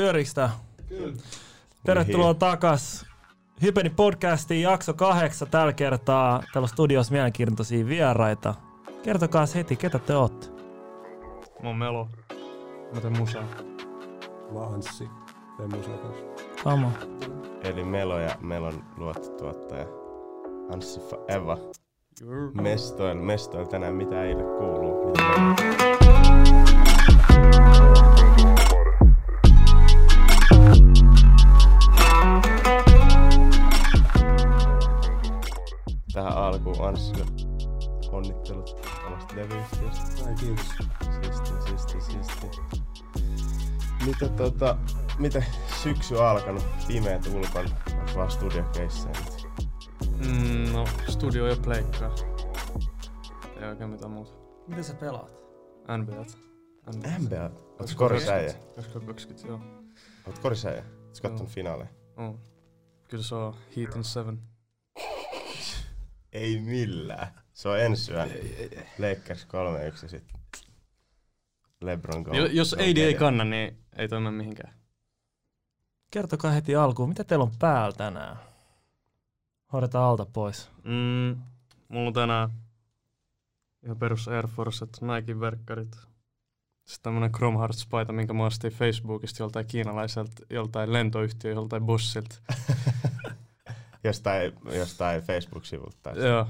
Pyöriikö tää? Kyllä. Tervetuloa takas Hypeni podcastiin jakso kahdeksan tällä kertaa. Täällä on studios mielenkiintoisia vieraita. Kertokaa heti, ketä te ootte. Mä oon Melo. Mä teen musaa. Mä oon Anssi. Teen musaa kanssa. Sama. Eli Melo ja Melon luottotuottaja Anssi Eva. Mestoil, mestoil tänään mitä eilen kuuluu. Mitä Anssille onnittelut omasta levyyhtiöstä. Ai kiitos. Siisti, siisti, siisti. Mitä tota, miten syksy on alkanut? Pimeät ulkon, onks vaan studiokeissejä nyt? Mm, no, studio ja pleikkaa. Ei oikein mitään muuta. Miten sä pelaat? NBAt. NBA. Oots korisäijä? 2020, joo. Oot korisäijä? Oot kattonut finaaleja? Oh. Kyllä se on Heat in Seven. Ei millään. Se on ensi yön. Lakers 3-1 ja sit LeBron go. Jo, jos AD ei kanna, niin ei toi mene mihinkään. Kertokaa heti alkuun, mitä teillä on päällä tänään? Hoidetaan alta pois. Mm, mulla on tänään ihan perus Air Forcet, Nike verkkarit. Sitten tämmönen Chrome Hearts paita, minkä mä ostin Facebookista joltain kiinalaiselta, joltain lentoyhtiö, joltain bossilta. Jostain, jostain Facebook-sivulta. Joo.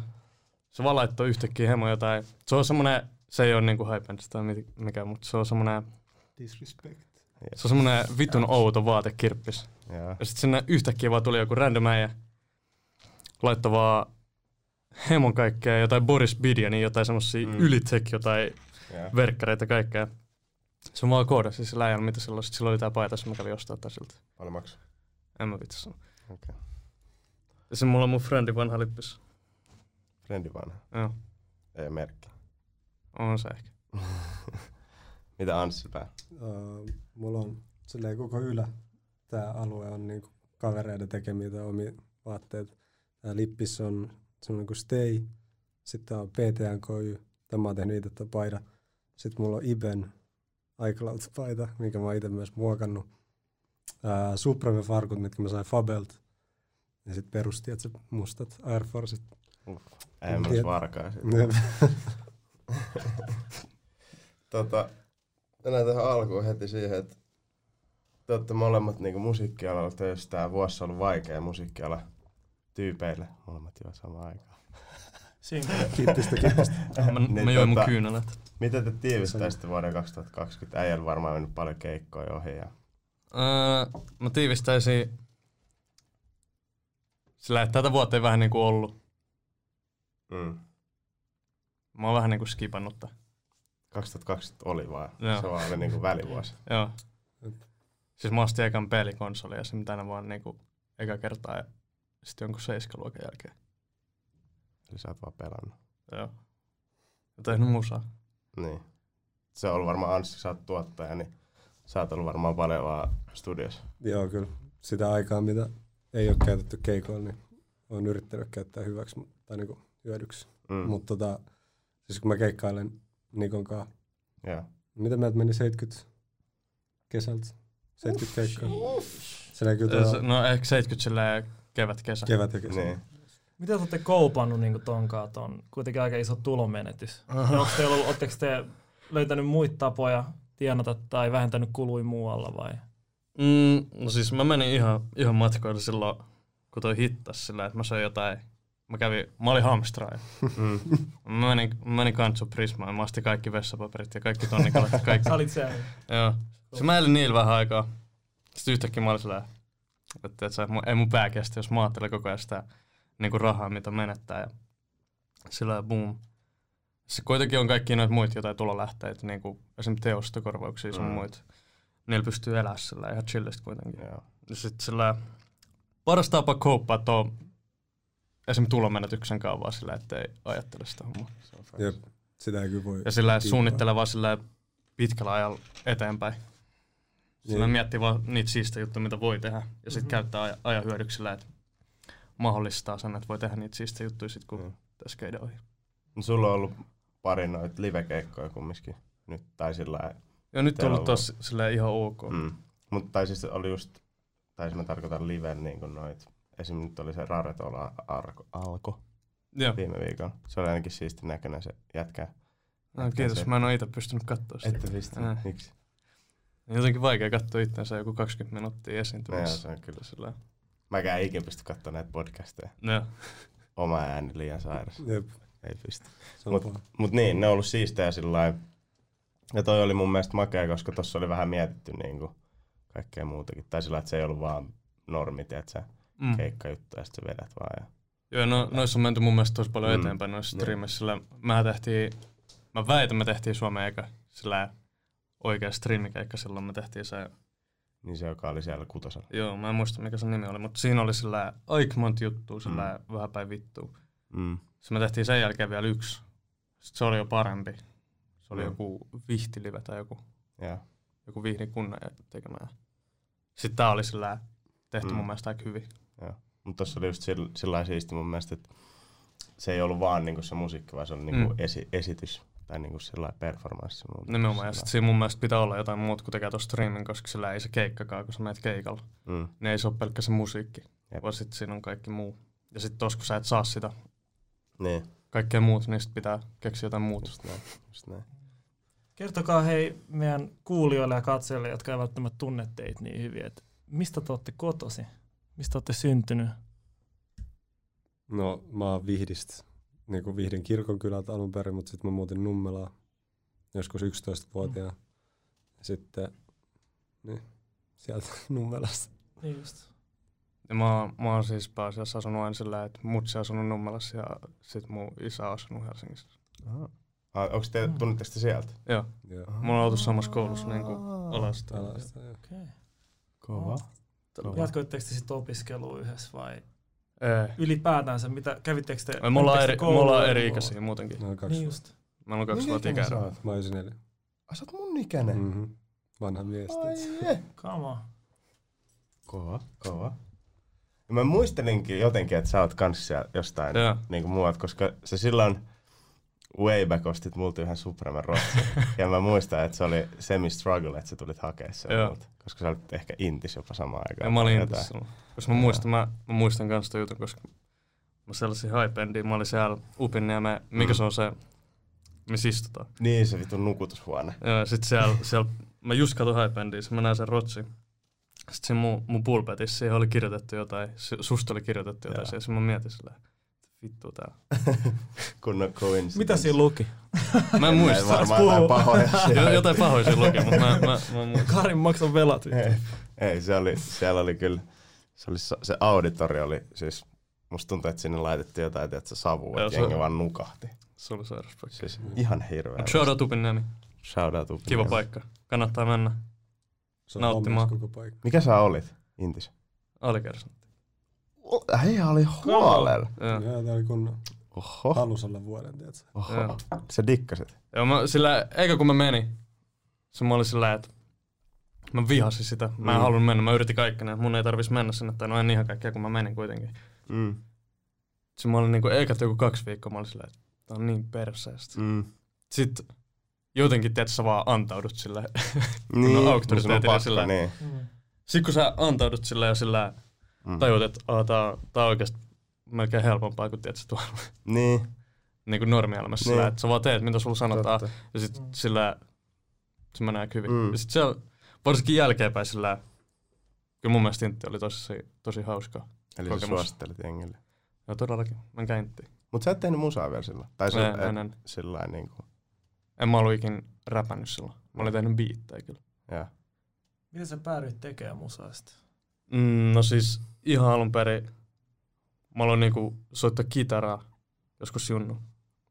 Se vaan laittoi yhtäkkiä hemo jotain. Se on semmonen, se ei ole niinku hypens tai mikä, mutta se on semmonen, Disrespect. se on semmonen vitun outo vaatekirppis. Joo. Ja sit sinne yhtäkkiä vaan tuli joku random äijä. Laittoi vaan hemon kaikkea, jotain Boris Bidianin, jotain semmosia Mm. ylitek, jotain Joo. verkkareita kaikkea. Se on vaan koodassa sillä äijällä, mitä silloin, sit silloin oli tää paita, mä kävin ostaa tää siltä. Paljon maksaa? En mä vitsi sano. Okei. Ja se mulla on mun friendi vanha lippis. Frendi vanha. Joo, Ei merkki. on se ehkä. Mitä Anssi pää? Uh, mulla on silleen koko ylä. Tää alue on niinku kavereiden tekemiä tai omia vaatteita. Tää lippis on semmonen kuin Stay. Sitten on PTNKY. Tämä oon tehnyt itse paida. Sitten mulla on Iben iCloud-paita, minkä mä oon itse myös muokannut. Uh, Supreme-farkut, mitkä mä sain Fabelt. Ja sitten perusti, että se mustat Air Forceit. Ei mä. Jep. tota, mennään tähän alkuun heti siihen, että te olette molemmat niinku musiikkialalla töissä. Tää vuosi on ollut vaikea musiikkiala tyypeille. Molemmat jo samaan aikaan. Siinä. Kiittistä, kiittistä. Mä, Niin mä join mun tota- kyynelät. Miten te tiivistäisitte vuoden 2020? Äijällä varmaan mennyt paljon keikkoja ohi. Ja... Öö, mä tiivistäisin sillä, että tätä vuotta ei vähän niinku ollut. Mm. Mä oon vähän niinku skipannut tää. 2020 oli vaan. Joo. Se vaan oli niinku välivuosi. Joo. Siis mä ostin ekan pelikonsoli ja sen tänä vaan niinku eka kertaa ja sitten jonkun seiskaluokan jälkeen. Eli sä oot vaan pelannut. Joo. Ja tehnyt musaa. Niin. Se on ollut varmaan Anssi, sä oot tuottaja, niin sä oot ollut varmaan paljon vaan studiossa. Joo, kyllä. Sitä aikaa, mitä ei ole käytetty keikoilla, niin olen yrittänyt käyttää hyväksi tai niinku hyödyksi. Mm. Mutta tota, siis kun mä keikkailen Nikon kanssa, Joo. mitä meiltä meni 70 kesältä? 70 keikkaa. Kyllä No ehkä 70 silleen kevät, kesä. kevät ja kesä. Niin. Mitä te olette koupannut niin tonkaan ton? Kuitenkin aika iso tulonmenetys. Onko ollut, te löytänyt muita tapoja tienata tai vähentänyt kului muualla vai? Mm, no siis mä menin ihan, ihan matkoille silloin, kun toi hittas sillä, että mä söin jotain. Mä kävin, mä olin hamstraaja. Mm. Mä menin, mä menin Kantsu Prismaan, mä ostin kaikki vessapaperit ja kaikki tonnikalat ja kaikki. Sä olit siellä. Joo. Se mä elin niillä vähän aikaa. Sitten yhtäkkiä mä olin sillä, että et sä, mu- ei mun pää kestä, jos mä ajattelen koko ajan sitä niinku rahaa, mitä menettää. Ja sillä boom. Se kuitenkin on kaikki noita muita jotain tulolähteitä, niinku esimerkiksi teostokorvauksia sun Mm. mm. muita. Niillä pystyy elämään sillä ihan chillistä kuitenkin. Joo. Ja sit sillä paras tapa kouppaa tuo esimerkiksi tulonmenetyksen kanssa vaan sillä, ettei ajattele sitä hommaa. Jep, sitä ei kyllä voi. Ja sillä kiittää. suunnittelee vaan sillä pitkällä ajalla eteenpäin. Sillä Niin. miettii vaan niitä siistä juttuja, mitä voi tehdä. Ja sitten Mhm. käyttää aja, ajan hyödyksi sillä, että mahdollistaa sen, että voi tehdä niitä siistä juttuja sit, kun Mm. tässä käydään ohi. No, sulla on ollut pari noita live-keikkoja kumminkin nyt, tai sillä Ja nyt on ollut taas silleen ihan ok. Mm. Mutta tai siis oli just, tai siis mä tarkoitan liven niin kuin noit. Esim. nyt oli se Raretola Arko, Alko Joo. viime viikolla. Se oli ainakin siisti näköinen se jätkä. No, jätkä kiitos, se- mä en oo itse pystynyt katsoa sitä. Ette pistä. Ää. Miksi? Jotenkin vaikea katsoa itseänsä joku 20 minuuttia No, joo, esiintymässä. se on kyllä. Sillä... Mäkään ei ikinä pysty katsoa näitä podcasteja. No. Oma ääni liian sairas. Jep, Ei pysty. se on Mut- paha. Mut niin, ne on ollut siistejä sillä lailla. Ja toi oli mun mielestä makea, koska tossa oli vähän mietitty niinku kaikkea muutakin. Tai sillä, että se ei ollut vaan normi, tiedätkö, Mm. keikkajuttu ja sit sä vedät vaan. Ja... Joo, no, noissa on menty mun mielestä tosi paljon Mm. eteenpäin noissa Joo. streameissä, sillä mä tehtiin, mä väitän, me tehtiin Suomen eka sillä oikea streamikeikka silloin, me tehtiin se, Niin se, joka oli siellä kutosella. joo, mä en muista mikä se nimi oli, mutta siinä oli sillä aika monta juttua, sillä mm. vähän päin vittua. Mm. Sitten me tehtiin sen jälkeen vielä yksi, sitten se oli jo parempi. Se oli Mm. joku vihtilive tai joku, Ja. joku vihdin kunnan tekemään. Sitten tää oli sillä tehty Mm. mun mielestä aika hyvin. Mutta tossa oli just sillä, siisti mun mielestä, että se ei ollut vaan niinku se musiikki, vaan se oli niinku Mm. esi- esitys tai niinku sellainen performanssi. Nimenomaan, ja Sillä sit siinä mun mielestä pitää olla jotain muuta kuin tekee tuossa streamin, koska sillä ei se keikkakaan, kun sä meet keikalla. Mm. Niin ei se ole pelkkä se musiikki, Jep. vaan sit siinä on kaikki muu. Ja sitten tos, kun sä et saa sitä Niin, kaikkea muuta, niin sit pitää keksiä jotain muuta. just näin. Just näin. Kertokaa hei meidän kuulijoille ja katsojille, jotka eivät välttämättä tunne teitä niin hyvin, että mistä te olette kotosi? Mistä olette syntynyt? No mä oon Vihdistä, niin kuin Vihdin kirkonkylältä alun perin, mutta sitten mä muutin Nummelaan joskus 11-vuotiaana. Sitten niin, sieltä Nummelasta. Niin just. Ja mä, mä oon siis pääasiassa asunut aina sillä, että mutsi on asunut Nummelassa ja sit mun isä on asunut Helsingissä. Ah, onko te, Mm. tunnetteko te sieltä? Joo, Joo. mulla on oltu samassa koulussa niin kuin alasta. Alasta, joo. Okay. Kova. Jatkoitteko te sitten opiskelua yhdessä vai Ei. ylipäätänsä, mitä, kävittekö te? Me ollaan eri, me ollaan eri ikäisiä muutenkin. No, kaksi. Niin just. Mä oon kaksi vuotta ikäinen oot? Mä oon 94. Ai sä oot mun ikäinen. Mm. Mm-hmm. Vanha mies. Ai on. Kova, kova. Ja mä muistelinkin jotenkin, että sä oot kans siellä jostain niin kuin muualta, koska se silloin way back ostit multa yhden Supremen rotsi. ja mä muistan, että se oli semi-struggle, että sä tulit hakea sen multa. Koska sä olit ehkä intis jopa samaan aikaan. Ja mä olin intis. Koska mä muistan, mä, mä muistan kans ton jutun, koska mä sellasin high mä olin siellä Upinniemen, mikä Mm. se on se, missä istutaan. Niin, se vitun nukutushuone. Joo, ja sit siellä, siellä mä just katsoin high mä näin sen rotsi. Sitten siinä mun, mun pulpetissa siihen oli kirjoitettu jotain, su- susta oli kirjoitettu jotain, sitten mä mietin silleen, vittu tää. Kunnon coincidence. Mitä siinä luki? Mä en muista. Varmaan jotain pahoja. Jo- jotain pahoja siinä luki, mutta mä, mä, mä en muista. Karin maksan velat. ei, ei, se oli, siellä oli kyllä, se, oli, se auditori oli siis, musta tuntuu, että sinne laitettiin jotain, että savua, Joo, että se- jengi vaan nukahti. Se oli sairas paikka. Siis ihan hirveä. Mut shout out Upinniemi, Shout out Upinniemi. kiva paikka. Kannattaa mennä. Se on Nauttimaan. koko paikka. Mikä sä olit, Intis? Alikersantti. Hei, oli huolella. Joo. Joo, tää oli kunnon Oho, halus olla vuoden, tiedätkö? oho. Joo. Sä dikkasit. Joo, mä sillä, eikä kun mä menin, se mä olin sillä, että mä vihasin sitä. Mä en Mm. halunnut mennä, mä yritin kaikkea, että mun ei tarvis mennä sinne, tai no en ihan kaikkea, kun mä menin kuitenkin. Mm. Sitten mä olin niinku, eikä joku kaksi viikkoa, mä olin sillä, että tää on niin perseestä. Mm. Sitten jotenkin, tiedät, sä vaan antaudut sillä. Niin, No, no, auktoriteetilla sillä- niin. Sitten kun sä antaudut sillä ja sillä Mm. tajut, että oh, tää, tää on oikeasti melkein helpompaa kuin tiedät, tuolla Niin, niin kuin normielämässä Niin. sillä, että sä vaan teet, mitä sulla sanotaan. totta. Ja sit Mm. sillä se menee hyvin. Mm. Ja sit siellä, varsinkin jälkeenpäin sillä, kyllä mun mielestä Intti oli tosi, tosi hauskaa. Eli sä Kokemus. suosittelit jengille. Ja todellakin, mä käyn Inttiin. Mut sä et tehnyt musaa vielä silloin. Tai sä En, en, en. sillä lailla niinku. En mä ollut ikin räpännyt silloin. Mä olin tehnyt biittejä kyllä. Joo. Miten sä päädyit tekemään musaa sitten? Mm, no siis ihan alun perin mä aloin niinku soittaa kitaraa joskus junnu.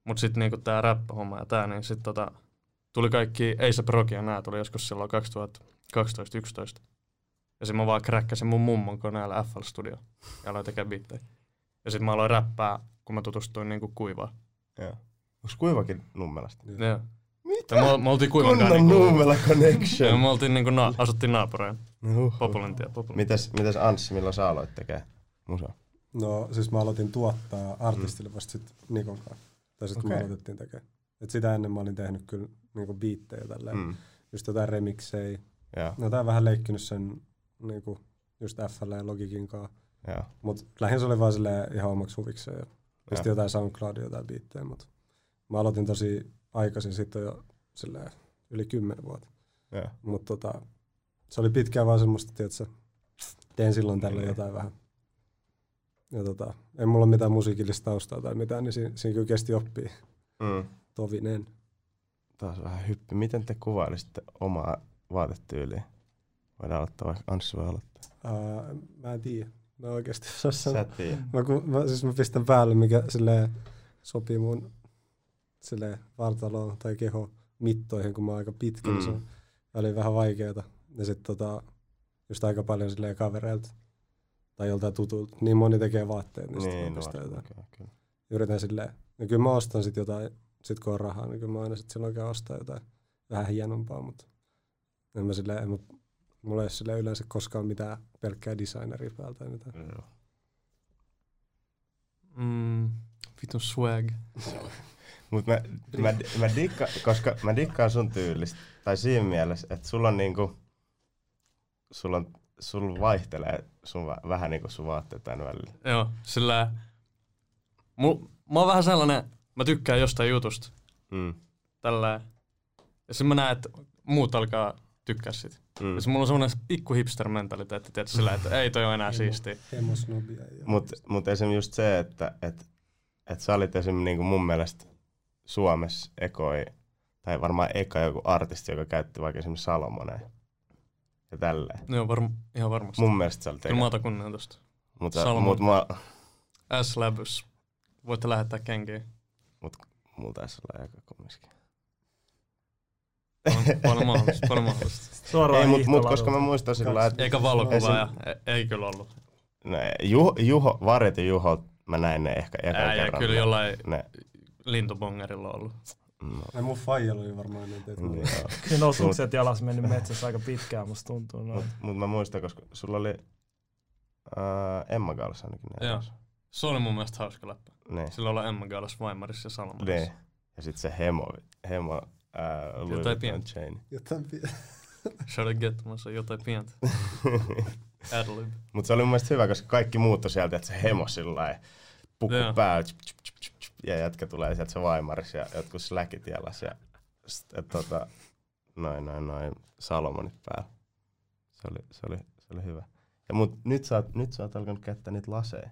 Mut sit niinku tää räppähomma ja tää, niin sit tota, tuli kaikki A$AP Rocky ja nää tuli joskus silloin 2012-2011. Ja sit mä vaan kräkkäsin mun mummon koneella FL Studio ja aloin tekemään biittejä. Ja sit mä aloin räppää, kun mä tutustuin niinku kuivaan. Joo. Onks kuivakin Nummelasta? Joo. Ja, me, me oltiin kuivan kanssa Kunnon niinku, Nummela ja connection. me oltiin niinku na, asuttiin naapurein. Uhuh. Populantia, populantia. Mitäs, mitäs Anssi, milloin sä aloit tekee musaa? No siis mä aloitin tuottaa artistille vasta sit Nikon kanssa. Tai sit kun me aloitettiin tekemään. Et sitä ennen mä olin tehnyt kyllä niinku biittejä tälleen. Mm. Mm. Just jotain remiksejä, Joo, No tää on vähän leikkinyt sen niinku, just FL ja Logikin kanssa. joo. Mut lähinnä se oli vaan silleen ihan omaksi huvikseen. Ja Joo. jotain SoundCloudia, jotain biittejä, mut mä aloitin tosi aikaisin sitten jo silleen yli kymmenen vuotta. Joo. Mut tota, se oli pitkään vaan semmoista, tietsä, teen silloin tällöin Niin. jotain vähän. Ja tota, ei mulla ole mitään musiikillista taustaa tai mitään, niin siinä, siinä kyllä kesti oppia Mm. tovinen. Taas vähän hyppi. Miten te kuvailisitte omaa vaatetyyliä? Voidaan aloittaa vaikka Anssi voi aloittaa. Uh, mä en tiedä. Mä oikeasti osaa Sä sanoa. et tiedä. Mä, ku, mä, siis mä pistän päälle, mikä silleen sopii mun silleen vartaloon tai keho mittoihin, kun mä oon aika pitkä, niin se Mm. on väliin vähän vaikeeta. Ja sit tota, just aika paljon silleen kavereilta tai joltain tutulta. Niin moni tekee vaatteet, niin, sit Niin, jotain. kyllä, kyllä. Yritän silleen. Ja kyllä mä ostan sit jotain, sit kun on rahaa, niin kyllä mä aina sit silloin käyn ostaa jotain vähän hienompaa, mutta en mä silleen, en mä, mulla ei ole silleen yleensä koskaan mitään pelkkää designeria päältä tai mitään. Joo. Mm, vitun swag. Mut mä, mä, mä, dikka, koska mä dikkaan sun tyylistä, tai siinä mielessä, että sulla on niinku, sulla, on, sulla vaihtelee sun, vä- vähän niinku sun vaatteet aina välillä. Joo, sillä... Mul, mä oon vähän sellainen, mä tykkään jostain jutusta. Mm. Tällä. Ja sitten mä näen, että muut alkaa tykkää sit. Mm. Ja sit mulla on semmonen pikku hipster-mentaliteetti, tietysti sillä, että ei toi ole enää siistiä. Hemosnobia. Ja Mut, mut esim. just se, että et, et sä olit esim. Niinku mun mielestä Suomessa ekoi, tai varmaan eka joku artisti, joka käytti vaikka esimerkiksi Salomoneen. Ja tälleen. Joo, varm, ihan varmasti. Mun mielestä sä olit Kyllä mä kunnian tosta. Mutta, Salomon. mut mä, S-Labs. Voitte lähettää kenkiä. mulla taisi olla eka kumminkin. Paljon, paljon mahdollista, paljon mahdollista. Suoraan Ei, mut, mut koska mä muistan sillä että Eikä valokuva Esim- ja ei, ei kyllä ollut. ne, Juho, Juho, Varjot ja Juho, mä näin ne ehkä eka Ää, ja kerran. kyllä jollain Ne, lintubongerilla ollut. no, Ja mun faijalla oli varmaan niin, että niin, joo. Siinä on sukset jalas mennyt metsässä aika pitkään, musta tuntuu. Noin. mut mä muistan, koska sulla oli uh, Emma Gals ainakin. ne Joo. Se oli mun mielestä hauska läppä. Niin. Sillä olla Emma Gaalas Weimarissa ja Salomonissa. niin. Ja sit se hemo, hemo uh, Louis Jotain Vuitton pientä. chain. jotain pie- Should I get on jotain pientä. Adlib. Mut se oli mun mielestä hyvä, koska kaikki muuttui sieltä, että se hemo sillä lailla, pukku Joo. Ja jätkä tulee sieltä se Weimarissa ja jotkut släkit jalas ja sit, tota, noin, noin, noin, Salomonit päällä. Se oli, se oli, se oli hyvä. Ja mut nyt sä oot, nyt sä oot alkanut käyttää niitä laseja.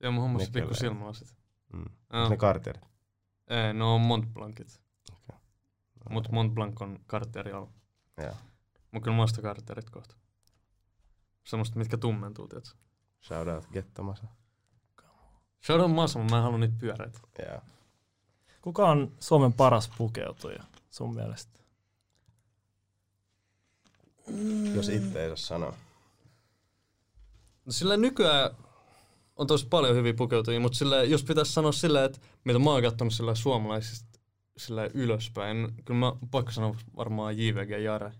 Joo, mun hommassa pikku silmälasit. Mm. Joo. Ne karterit. Ei, ne on Montblancit. Okei. Mut Montblanc on kartteri alla. Joo. Mut kyllä muista kartterit kohta. Semmoista, mitkä tummentuu, tietsä. Shout out Gettomasa. Out Masa, mutta mä en halua niitä pyöreitä. Joo. Kuka on Suomen paras pukeutuja sun mielestä? Jos itse ei saa sanoa. No sillä nykyään on tosi paljon hyviä pukeutujia, mutta sillä, jos pitäisi sanoa sillä, että mitä mä oon katsonut sillä suomalaisista sillä ylöspäin, kyllä mä pakko sanoa varmaan JVG Jare.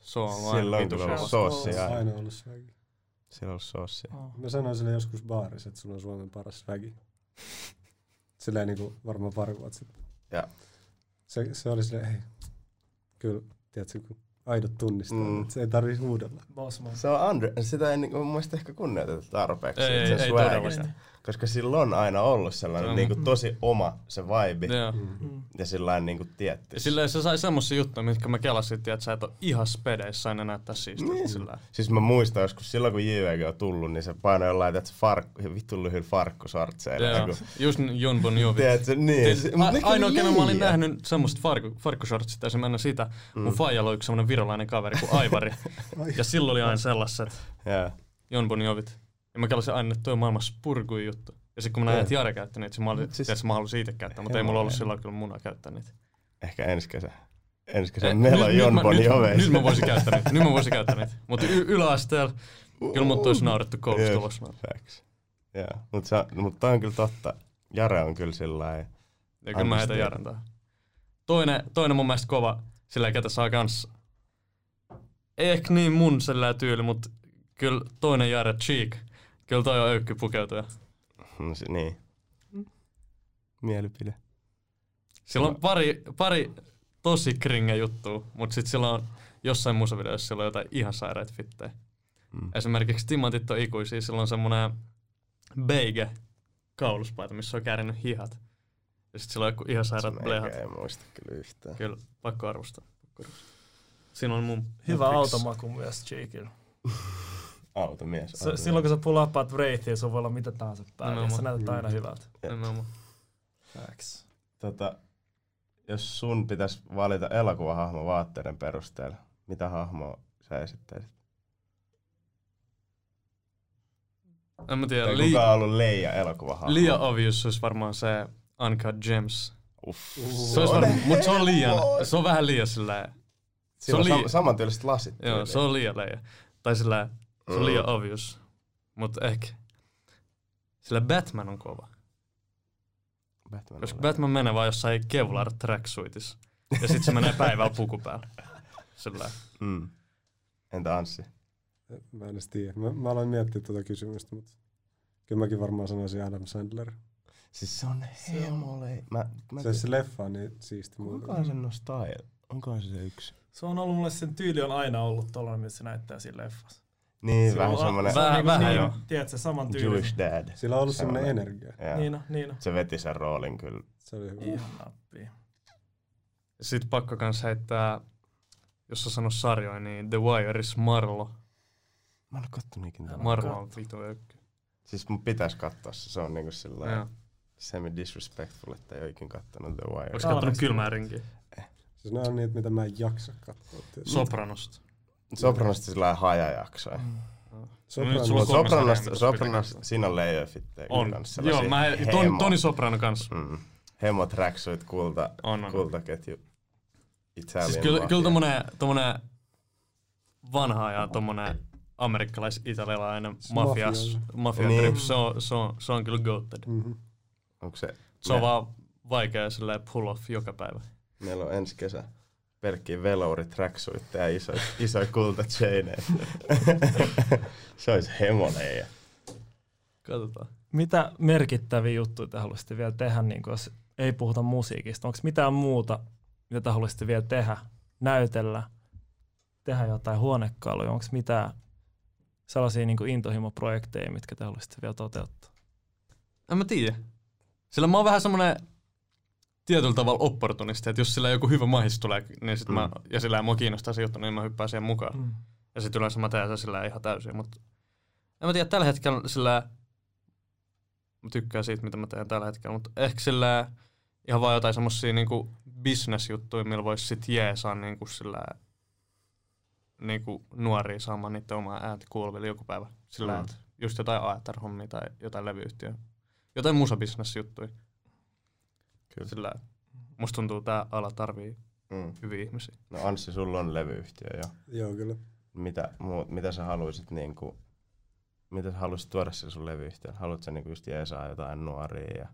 Se on vitun kyllä kova. ollut soossia aina. ollut swagi. Siellä on soossia. Mä sanoin sille joskus baarissa, että sulla on Suomen paras swagi. Silleen niinku varmaan pari vuotta sitten. Ja. Se, se oli silleen, hei, kyllä, tiedätkö, kun aidot tunnistaa, Mm. että se ei tarvii huudella. Bossman. Se on under, sitä ei niinku, mun mielestä ehkä kunnioiteta tarpeeksi. Ei, sen ei todellakaan. Koska sillä on aina ollut sellainen Se on- niinku, tosi oma se vibe. Joo. Mm. Ja sillä niinku tietty. Ja sillä se sai semmosia juttuja, mitkä mä kelasin, että sä et ole ihan spedeissä aina näyttää siistiltä Niin. sillä. Siis mä muistan joskus silloin kun JVG on tullut, niin se painoi jollain, että se farkku, vittu lyhyillä farkkusortseilla. Joo, Joku, just Jon Bon Jovi. tiedätkö, niin. Se- a- ainoa, kenen mä olin nähnyt semmoista farkku, farkkushortsit, ja se mennä sitä. Mm. Mun faijalla oli yksi semmonen virolainen kaveri kuin Aivari. ja silloin oli aina sellaiset Joo. Jon Bon Jovit. Ja mä kelasin aina, että toi on maailman spurguin juttu. Ja sitten kun mä näin, että Jare käytti niitä, mä, olin, siis- siis, mä halusin itse käyttää, mutta ei mulla ollut silloin kyllä munaa käyttää niitä. Ehkä ensi kesä. Ensi kesä meillä on nyt- Jon nyt mä- voisin käyttää niitä. Nyt mä voisin käyttää niitä. Mutta y- yläasteella kyllä mut olisi naurettu koulussa Jep. kovassa. Facts. Joo, mutta se, no, mut on kyllä totta. Jare on kyllä sillä lailla. Ja kyllä mä heitän. Jaren tähän. Toinen, toinen mun mielestä kova, sillä ketä saa kans, ei ehkä niin mun sillä tyyli, mutta kyllä toinen Jare Cheek. Kyllä toi on öykky pukeutuja. No, se, niin. Mielipide. Sillä on pari, pari tosi kringe juttu, mutta sitten sillä on jossain musavideossa sillä on jotain ihan sairaita fittejä. Mm. Esimerkiksi Timantit on ikuisia, sillä on semmonen beige kauluspaita, missä on käärinyt hihat. Ja sitten sillä on joku ihan sairaat blehat. meikä ei muista kyllä yhtään. Kyllä, pakko arvostaa. Pakko arvostaa. Siinä on mun Hyvä automaku myös Cheekillä. Automies. S- silloin kun sä pulappaat Wraithia, sun voi olla mitä tahansa päällä. ja Sä näytät aina hyvältä. Nimenomaan. Facts. Tota, jos sun pitäisi valita elokuvahahmo vaatteiden perusteella, mitä hahmoa sä esittäisit? En mä tiedä, li- kuka on ollut Leija elokuvahahmo? liian obvious olisi varmaan se Uncut Gems. Uff. Se olisi varmaan, mutta se on liian, se on vähän liian sillä on se on sam- lii- samantyyliset lasit. Joo, se on liian leija. Tai sillä se on liian obvious. Mutta ehkä sillä Batman on kova. Batman Koska on Batman menee vaan jossain Kevlar tracksuitis. Ja sit se menee päivällä puku päällä. Sillä Mm. Entä Anssi? Mä en edes tiedä. Mä, mä aloin miettiä tuota kysymystä, mutta kyllä mäkin varmaan sanoisin Adam Sandler. Siis se on hemole. Mä, mä Se, se leffa on niin siisti on sen no style? Onkohan se se yksi? Se on ollut mulle, sen tyyli on aina ollut tollainen, miltä se näyttää siinä leffassa. Niin, Se vähän on- semmonen se on Vähän- niinku vähän niin, joo. Tiedätkö, saman tyyli. Jewish dad. Sillä on ollut semmoinen Semmoinen. energia. Joo. Niin on, niin on. Se veti sen roolin kyllä. Se oli hyvä. Ihan nappia. Sit pakko kans heittää, jos sä sano sarjoja, niin The Wireis Marlo. Mä en oo kattonut ikinä. Marlo on vitu ökky. Siis mun pitäis katsoa se. Se on niinku sillä Joo. semi disrespectful, että ei oo ikin kattonut The Wire. Oletko Aa, kattonut kylmää rinkiä? Siis ne on niitä, mitä mä en jaksa katsoa. Sopranosta. Sopranosta sillä hajajaksoja. Mm. Sopranos- mitä Sopranosta, pitää siinä on On. kanssa. Joo, mä, Toni, Toni Soprano kanssa. mm, hemo tracksuit, kulta, On, on. kultaketju. Italian Siis kyllä, kyllä tommonen, tommonen vanha ja tommonen amerikkalais-italialainen mafias, mafia Niin. trip, se on, se, on, se on kyllä goated. Mhm. Onko se? Se on vaan vaikea silleen pull off joka päivä. Meillä on ensi kesä pelkkiä velouri tracksuitteja ja isoja, isoja kultachainejä. se olisi hemoleija. Katsotaan. Mitä merkittäviä juttuja te haluaisitte vielä tehdä, niin jos ei puhuta musiikista? Onko mitään muuta, mitä te haluaisitte vielä tehdä, näytellä, tehdä jotain huonekaluja? Onko mitään sellaisia niin intohimoprojekteja, mitkä te haluaisitte vielä toteuttaa? En mä tiedä. Sillä mä oon vähän semmonen tietyllä tavalla opportunisti, että jos sillä joku hyvä mahis tulee, niin sit mä, Mm. ja sillä mua kiinnostaa se juttu, niin mä hyppään siihen mukaan. Mm. Ja sit yleensä mä teen sen sillä ihan täysin, mutta en mä tiedä, tällä hetkellä sillä mä tykkään siitä, mitä mä teen tällä hetkellä, mutta ehkä sillä ihan vaan jotain semmosia niinku business-juttuja, millä vois sit jeesaa niinku sillä niinku nuoria saamaan niiden omaa ääntä kuuluville joku päivä. Sillä, Mm. mm. että just jotain AETR-hommia tai jotain levyyhtiöä. Jotain musabisnes-juttuja. Kyllä. Sillä musta tuntuu, tää ala tarvii Mm. hyviä ihmisiä. No Anssi, sulla on levyyhtiö jo. Joo, kyllä. Mitä, muut, mitä sä haluaisit niinku, mitä sä haluaisit tuoda sille sun levyyhtiölle? Haluatko sä niinku just jeesaa jotain nuoria ja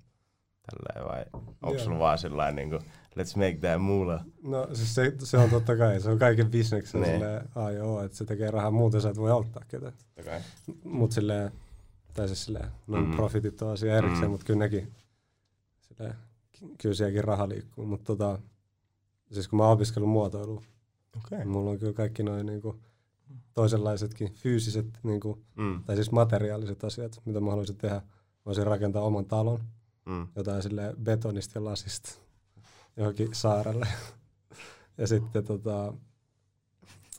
tälleen vai onko sulla vaan sellainen niinku, let's make that moolah? No siis se, se on totta kai, se on kaiken bisneksen Niin. silleen A ja O, että se tekee rahaa, muuten sä et voi auttaa ketään. Okay. Mut silleen, tai siis silleen, no Mm. profitit on asia erikseen, Mm. mutta kyllä nekin, silleen, kyllä sielläkin raha liikkuu, mutta tota, siis kun mä oon opiskellut muotoilua, Okay. niin mulla on kyllä kaikki noin niinku toisenlaisetkin fyysiset, niinku, Mm. tai siis materiaaliset asiat, mitä mä haluaisin tehdä. Mä voisin rakentaa oman talon, Mm. jotain sille betonista ja lasista johonkin saarelle. ja sitten tota,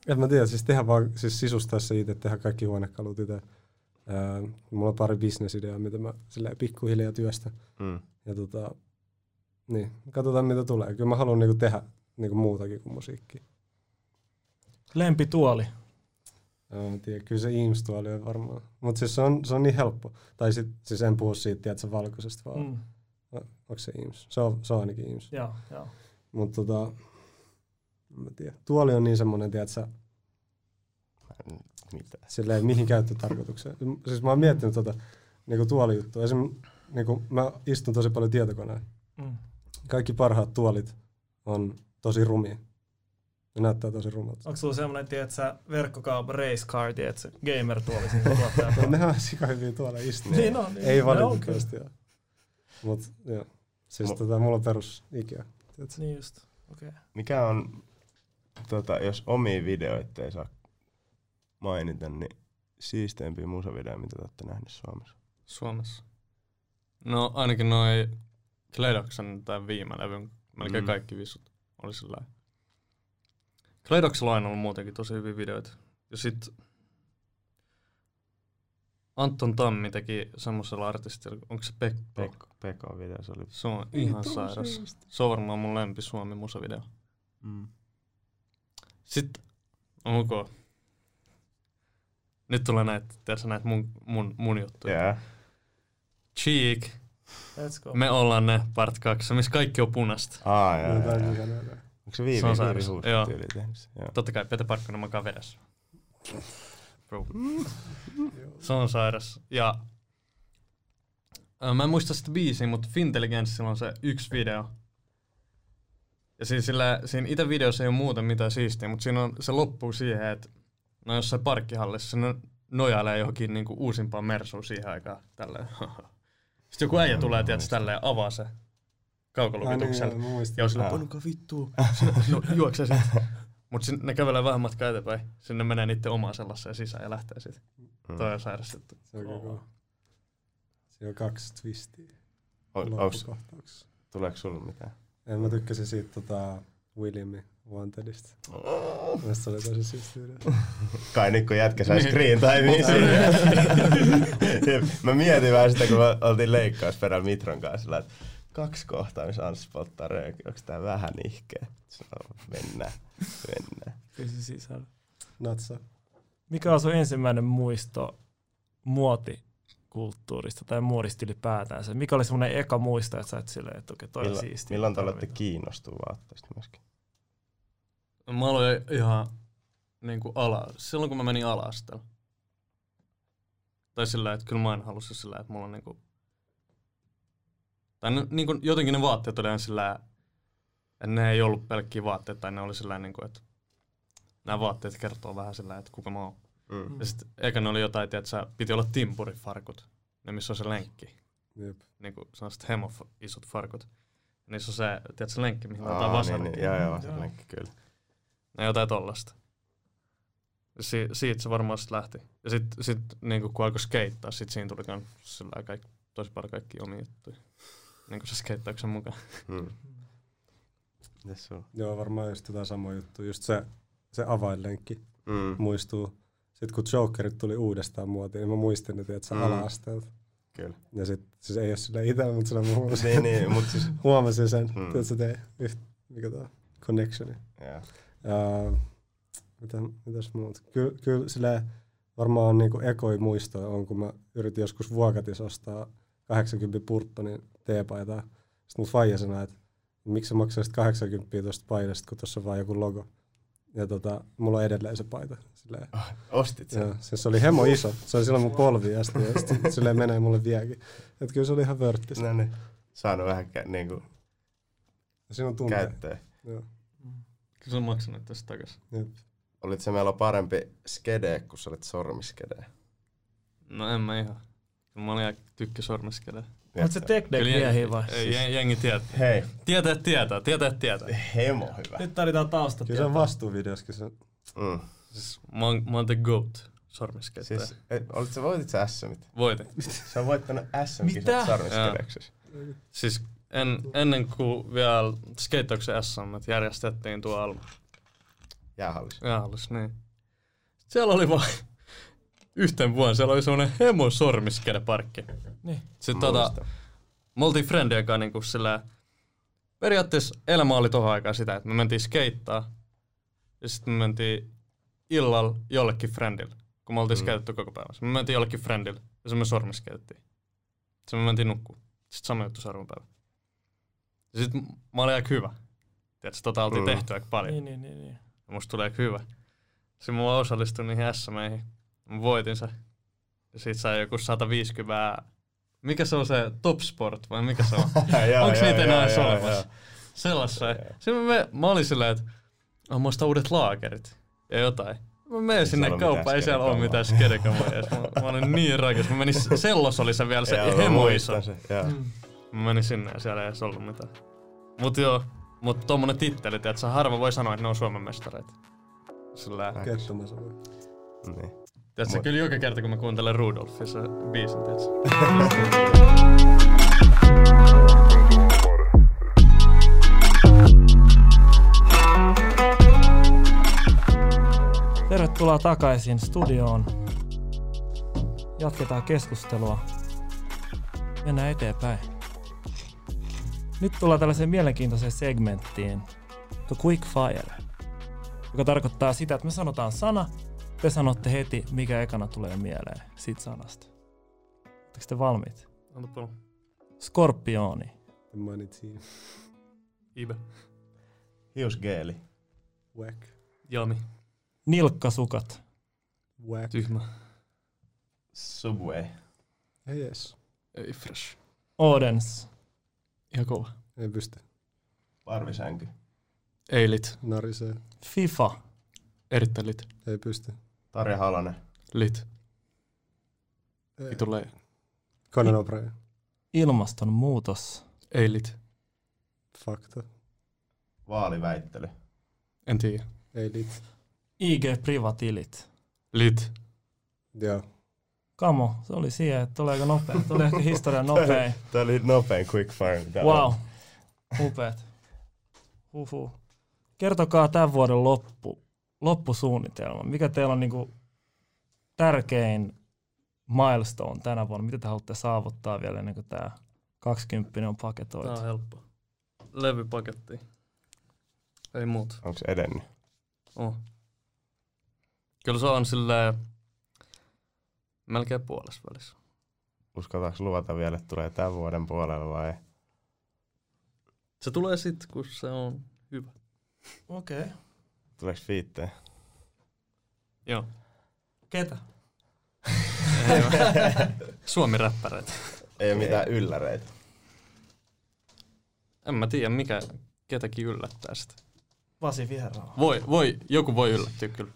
en mä tiedä, siis tehdä vaan, siis sisustaa se itse, tehdä kaikki huonekalut itse. Öö, mulla on pari bisnesideaa, mitä mä silleen pikkuhiljaa työstä. Mm. Ja tota, niin, katsotaan mitä tulee. Kyllä mä haluan niinku tehdä niinku muutakin kuin musiikkia. Lempituoli. Mä tiedän, kyllä se Eames-tuoli on varmaan. Mutta siis se on, se on niin helppo. Tai sit, siis en puhu siitä, että se valkoisesta vaan. Mm. Mm. Onko se Eames? Se on, se on ainakin Eames. Joo, joo. Mutta tota, en mä tiedä. Tuoli on niin semmoinen, tiedätkö, Mitä? silleen mihin käyttötarkoitukseen. Siis mä oon miettinyt tota niinku tuolijuttua. Esim. Niinku, mä istun tosi paljon tietokoneen. Mm. Kaikki parhaat tuolit on tosi rumia. Ne näyttää tosi rumalta. Onko sulla semmoinen, tiedätkö, verkkokaupan race car, tiedätkö, gamer-tuoli siinä tuottaa? No, ne on sika hyviä tuolla istua. niin on. Niin, Ei valitettavasti joo. Mut joo. Siis Mu- tota, mulla on perus Ikea. tiedätkö? Niin just. Okei. Mikä on, tota, jos omia videoita ei saa mainita, niin siisteimpiä musavideoita, mitä te olette nähneet Suomessa? Suomessa. No ainakin noi Kledoksen tai viime levyn, melkein Mm. kaikki visut oli sillä Kledoksella on ollut muutenkin tosi hyviä videoita. Ja sit Anton Tammi teki semmoisella artistilla, onko se Pekko? Pekko, Pekko video, se oli... Se on ihan sairas. Se on varmaan mun lempi Suomi musavideo. Mm. Sitten, onko? Nyt tulee näitä, tiedätkö, näitä mun, mun, mun juttuja. Yeah. Cheek, Let's go. me ollaan ne part 2, missä kaikki on punasta. Aa, joo, joo, joo. Onko se Viivi, Se on Viivi Joo. tyyli tehnyt? Joo. Totta kai Pete Parkkonen makaa vedessä. Bro. Se on sairas. Ja Mä en muista sitä biisiä, mutta Fintelligenssillä on se yksi video. Ja siis sillä, siinä itse videossa ei ole muuten mitään siistiä, mutta siinä on, se loppuu siihen, että no jossain parkkihallissa se no- nojailee johonkin niinku uusimpaan Mersuun siihen aikaan. Tälleen. Sitten joku äijä tulee, tiedätkö, tälleen avaa se niin, kaukolukituksella. muistan. Ja on sillä, Aa. panukaa vittuu. No juoksee sitten. Mutta ne kävelee vähän matkaa eteenpäin. Sinne menee niiden omaan sellaiseen sisään ja lähtee sitten. Mm. Toi on sairas juttu. Se on kyllä kova. Siinä on kaksi twistiä onks, loppukohtauksessa. tuleeko sulla mitään? En mä tykkäsin siitä tota, Williamin Wantedista. Mielestäni se oli tosi siisti video. Kai nyt kun jätkä sai Niin. screen timea siinä. Jep. Mä mietin vähän sitä, kun me oltiin leikkausperällä Mitron kanssa, että kaksi kohtaa, missä Anssi polttaa röökiä. Onko tää vähän ihkeä? Sanoo, mennään, mennään. Pysy sisällä. Natsa. Mikä on sun ensimmäinen muisto muotikulttuurista tai muodista ylipäätään? Mikä oli semmoinen eka muisto, että sä et silleen, että okei, toi on Milloin, siistiä. milloin te olette kiinnostua vaatteista myöskin? Mä aloin ihan niinku ala, silloin kun mä menin ala-asteella. Tai sillä, että kyllä mä en halusi sillä, että mulla on niinku... Tai ne, niinku, jotenkin ne vaatteet oli sillä, että ne ei ollut pelkkiä vaatteita, tai ne oli sillä niinku, että nämä vaatteet kertoo vähän sillä, että kuka mä oon. Mm. Ja sitten eikä ne oli jotain, että sä piti olla timpurifarkut, ne missä on se lenkki. Jep. Niinku sellaiset hemo isot farkut. Niissä on se, tiedätkö, se lenkki, mihin Aa, otetaan vasara. niin, niin, joo, joo, Joo. vasaralenkki, kyllä. Ja jotain tollasta. Si- siitä se varmaan sitten lähti. Ja sitten sit, niinku, kun alkoi skeittaa, sit siinä tuli kans sillä kaikki, tosi paljon kaikki omia juttuja. Niin kuin se skeittauksen mukaan. Mm. Mitäs sulla? Joo, varmaan just jotain samoa juttu. Just se, se avainlenkki Mm. muistuu. Sitten kun Jokerit tuli uudestaan muotiin, niin mä muistin ne, että Mm. mm. ala-asteelta. Kyllä. Ja sit, siis ei ole sillä itsellä, mutta sillä huomasin, niin, niin, mutta siis... huomasin sen, Mm. mm. että se tee yht, mikä tää, connectioni. Joo. Ja, mitä, mitäs muut? Kyllä, kyllä sillä varmaan on niinku ekoi muistoja on, kun mä yritin joskus Vuokatis ostaa 80 purttonin teepaitaa. Sitten mun faija sanoi, että miksi sä maksaisit 80 tuosta paidasta, kun tuossa on vaan joku logo. Ja tota, mulla on edelleen se paita. Silleen, Ostit sen? Joo, siis se oli hemo iso. Se oli silloin mun polvi asti ja sit, silleen menee mulle vieläkin. Et kyllä se oli ihan vörttis. No niin. Saanut vähän niinku Ja siinä on tunteja. Joo. Kyllä se on maksanut tästä takas. Jep. Olit se meillä parempi skede, kun sä olit sormiskede? No en mä ihan. Kyllä mä olin tykkä sormeskele. Oot se teknik miehiä vai? Ei, jengi, jengi tietää. Hei, Tietää, tietää, tietää, tietää. hemo hyvä. Nyt tarvitaan tausta. Kyllä se on vastuuvideoskin. Se, Mm. Siis, mä, oon, mä oon the goat sormiskeittäjä. Siis, et, olit sä, voitit sä SMit? Voitin. Sä oot voittanut SM-kisat Mitä? sormiskedeksessä. Siis en, ennen kuin vielä skeittauksen SM järjestettiin tuolla Jäähallissa. jäähallissa, niin siellä oli vaan yhten vuonna, siellä oli semmonen hemo sormiskedeparkki. Niin. Sitten tota, me oltiin friendien kanssa niinku sillä periaatteessa elämä oli tohon aikaan sitä, että me mentiin skeittaa ja sitten me mentiin illalla jollekin friendille, kun me oltiin Mm. skeitetty koko päivän. Me mentiin jollekin friendille ja sitten me sormiskeitettiin. Sitten me mentiin nukkuu. Sitten sama juttu seuraavan päivän. Ja sitten mä olin aika hyvä. Tiedätkö, tota oltiin Mm. tehty aika paljon. Niin, niin, niin. niin. Ja musta tuli aika hyvä. Sitten mä vaan osallistuin niihin SMeihin. Mä voitin se. Ja sit sai joku 150... Mikä se on se Top Sport vai mikä se on? Joo, niitä enää edes olemassa? Joo. Sitten mä, mä olin silleen, että mä ostan uudet laakerit ja jotain. Mä menen sinne kauppaan, ei siellä ole mitään skedekamoja. Mä, mä olin niin rakas. Mä menin, Sellos oli se vielä se mä Mä menin sinne ja siellä ei edes ollut mitään. Mut joo, Mutta tommonen titteli, että sä harva voi sanoa, että ne on Suomen mestareita. Sillä, Kettomassa voi. Niin. tiedätkö, Mut- kyllä joka kerta kun mä kuuntelen Rudolfin se biisin, tiedätkö? Tervetuloa takaisin studioon. Jatketaan keskustelua. Mennään eteenpäin. Nyt tullaan tällaiseen mielenkiintoiseen segmenttiin. The Quick Fire. Joka tarkoittaa sitä, että me sanotaan sana. Te sanotte heti, mikä ekana tulee mieleen siitä sanasta. Oletteko te valmiit? Anta pallo. Skorpioni. Mainitsin. Ibe. Hiusgeeli. Whack. Jami. Nilkkasukat. Whack. Tyhmä. Subway. Ees. Ei fresh. Odens. Ihan kova. Ei pysty. Parvisänky. Eilit. Narisee. FIFA. Erittäin lit. Ei pysty. Tarja Halonen. Lit. Ei. Vitu lei. Conan O'Brien. Ilmastonmuutos. Ei lit. Fakta. Vaaliväittely. En tiedä. Ei lit. IG Privatilit. Lit. Joo. Kamo, se oli siihen, että tuleeko nopea. Tuli ehkä historian nopein. Tää oli nopein quick fire. Wow. on. Upeat. Huhhuh. Kertokaa tämän vuoden loppu, loppusuunnitelma. Mikä teillä on niinku tärkein milestone tänä vuonna? Mitä te haluatte saavuttaa vielä ennen kuin tämä 20 on paketoitu? Tää on helppo. Levypaketti. Ei muut. Onks edennyt? Oh. Kyllä se on silleen melkein puolessa välissä. Uskaltaako luvata vielä, että tulee tämän vuoden puolella vai? Se tulee sitten, kun se on hyvä. Okei. Okay. Tuleeko fiittejä? Joo. Ketä? Suomi-räppäreitä. Ei ole mitään ylläreitä. En mä tiedä, mikä ketäkin yllättää sitä. Pasi Vierala. Voi, voi, joku voi yllättyä kyllä.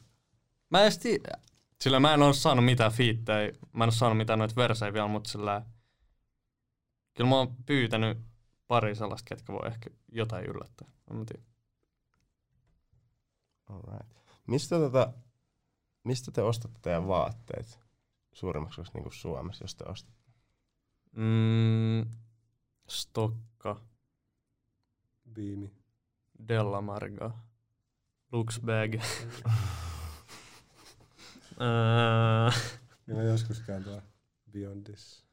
Mä en tiedä. Sillä mä en ole saanut mitään fiittejä, mä en ole saanut mitään noita versejä vielä, mutta sillä kyllä mä oon pyytänyt pari sellaista, ketkä voi ehkä jotain yllättää. En mä tiedä. Alright. Mistä, tota, mistä te ostatte teidän vaatteet? Suurimmaksi osaksi niin Suomessa, jos te ostatte. Mm, Stokka, Biimi. Della Marga, Luxbag. Öö, Ja mä joskus käyn tuolla Beyondis.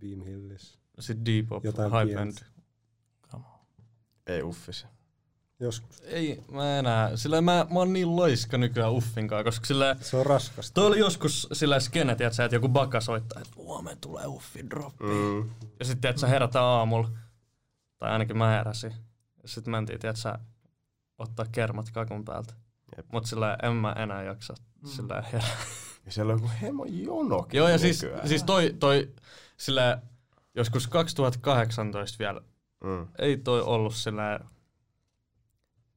Beam Hillis. Sitten Depop, End. pientä. Ei uffis. Joskus. Ei, mä enää. Sillä mä, mä oon niin loiska nykyään Uffinkaan, koska sillä Se on raskasta. Toi oli joskus sillä skene, tiiätsä, että joku bakka soittaa, että huomenna tulee Uffin droppi. Mm. Ja sitten tiiätsä, herätään aamulla, tai ainakin mä heräsin. Ja sitten mentiin, tiiätsä, ottaa kermat kakun päältä. Jep. Mut sillä en mä enää jaksa sillä herää. Ja siellä on joku hemo jonokin Joo, ja siis, nykyään. siis toi, toi sillä joskus 2018 vielä, Mm. ei toi ollut sillä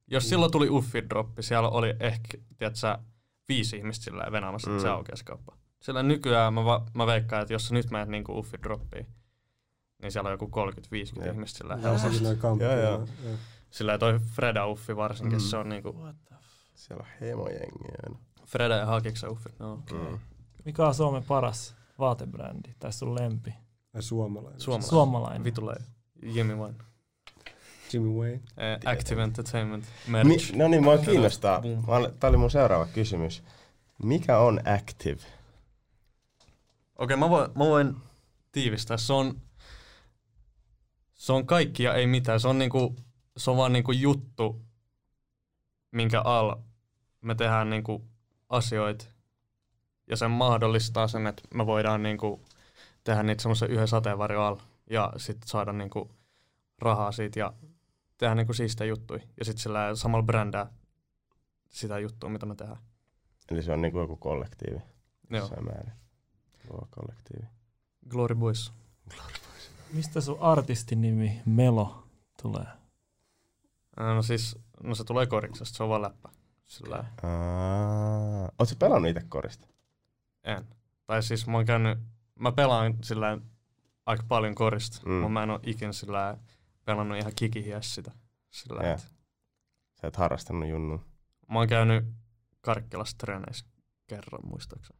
jos silloin tuli Uffin droppi, siellä oli ehkä, tiiätsä, viisi ihmistä sillä venaamassa, että se Mm. aukesi kauppa. Sillä nykyään mä, va- mä veikkaan, että jos sä nyt menet niinku Uffin droppiin, niin siellä on joku 30-50 Jep. ihmistä sillä Ja helposti. Joo, joo. Sillä toi Freda Uffi varsinkin, Mm. se on niinku, What the f- Siellä on hemojengiä. Freda ja Hakiksen Uffi, no. Mm. Mikä on Suomen paras vaatebrändi tai sun lempi? Ai suomalainen. Suomalainen. Suomalainen. Vitulle Jimmy Wine. Jimmy Wayne. Eh, Active Entertainment Mi- merch. no niin, mua kiinnostaa. Boom. Mä olen- Tää oli mun seuraava kysymys. Mikä on active? Okei, mä, voin, mä voin tiivistää. Se on, se on kaikki ja ei mitään. Se on, niinku, se on vaan niinku juttu, minkä al me tehdään niinku asioita. Ja se mahdollistaa sen, että me voidaan niinku tehdä niitä semmoisen yhden sateenvarjon alla ja sitten saada niinku rahaa siitä ja tehdä niinku siistejä juttuja. Ja sitten sillä samalla brändää sitä juttua, mitä me tehdään. Eli se on niinku joku kollektiivi. Joo. Määrin. Luova kollektiivi. Glory Boys. Mistä sun artistin nimi Melo tulee? Ää, No siis, no se tulee koriksesta, se on vaan läppä. Sillä Aa, oot sä pelannut itse korista? en. Tai siis mä oon käynyt, mä pelaan sillä aika paljon korista, Mm. mutta mä en oo ikinä sillä pelannut ihan kikihies sitä. Sillä, Joo. että Sä et harrastanut junnu. mä oon käynyt Karkkilassa treeneissä kerran muistaakseni.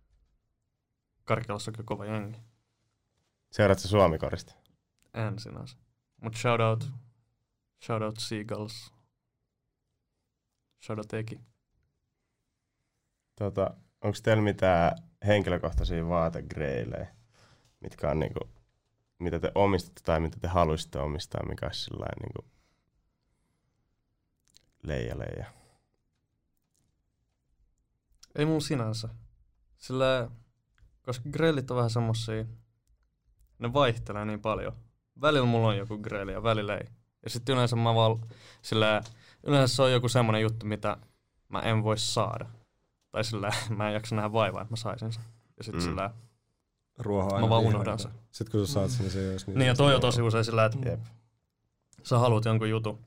Karkkilassa on kyllä kova jengi. Seuraat sä Suomikorista? En sinänsä. Mut shout out, shout out Seagulls. Shout out Eki. Tota, onko teillä mitään henkilökohtaisia vaategreilejä, mitkä on niinku, mitä te omistatte tai mitä te haluaisitte omistaa, mikä olisi sellainen niinku leija leija? Ei mun sinänsä. Sillä, koska grillit on vähän semmosia, ne vaihtelee niin paljon. Välillä mulla on joku grilli ja välillä ei. Ja sitten yleensä mä vaan, sillä yleensä se on joku semmonen juttu, mitä mä en voi saada. Tai sillä mä en jaksa nähdä vaivaa, että mä saisin sen. Ja sitten Mm. sillä, Ruoho mä vaan unohdan sen. Sitten kun sä saat sen, niin se ei olisi niin. Niin ja toi on tosi usein sillä, että Jep. sä haluat jonkun jutun,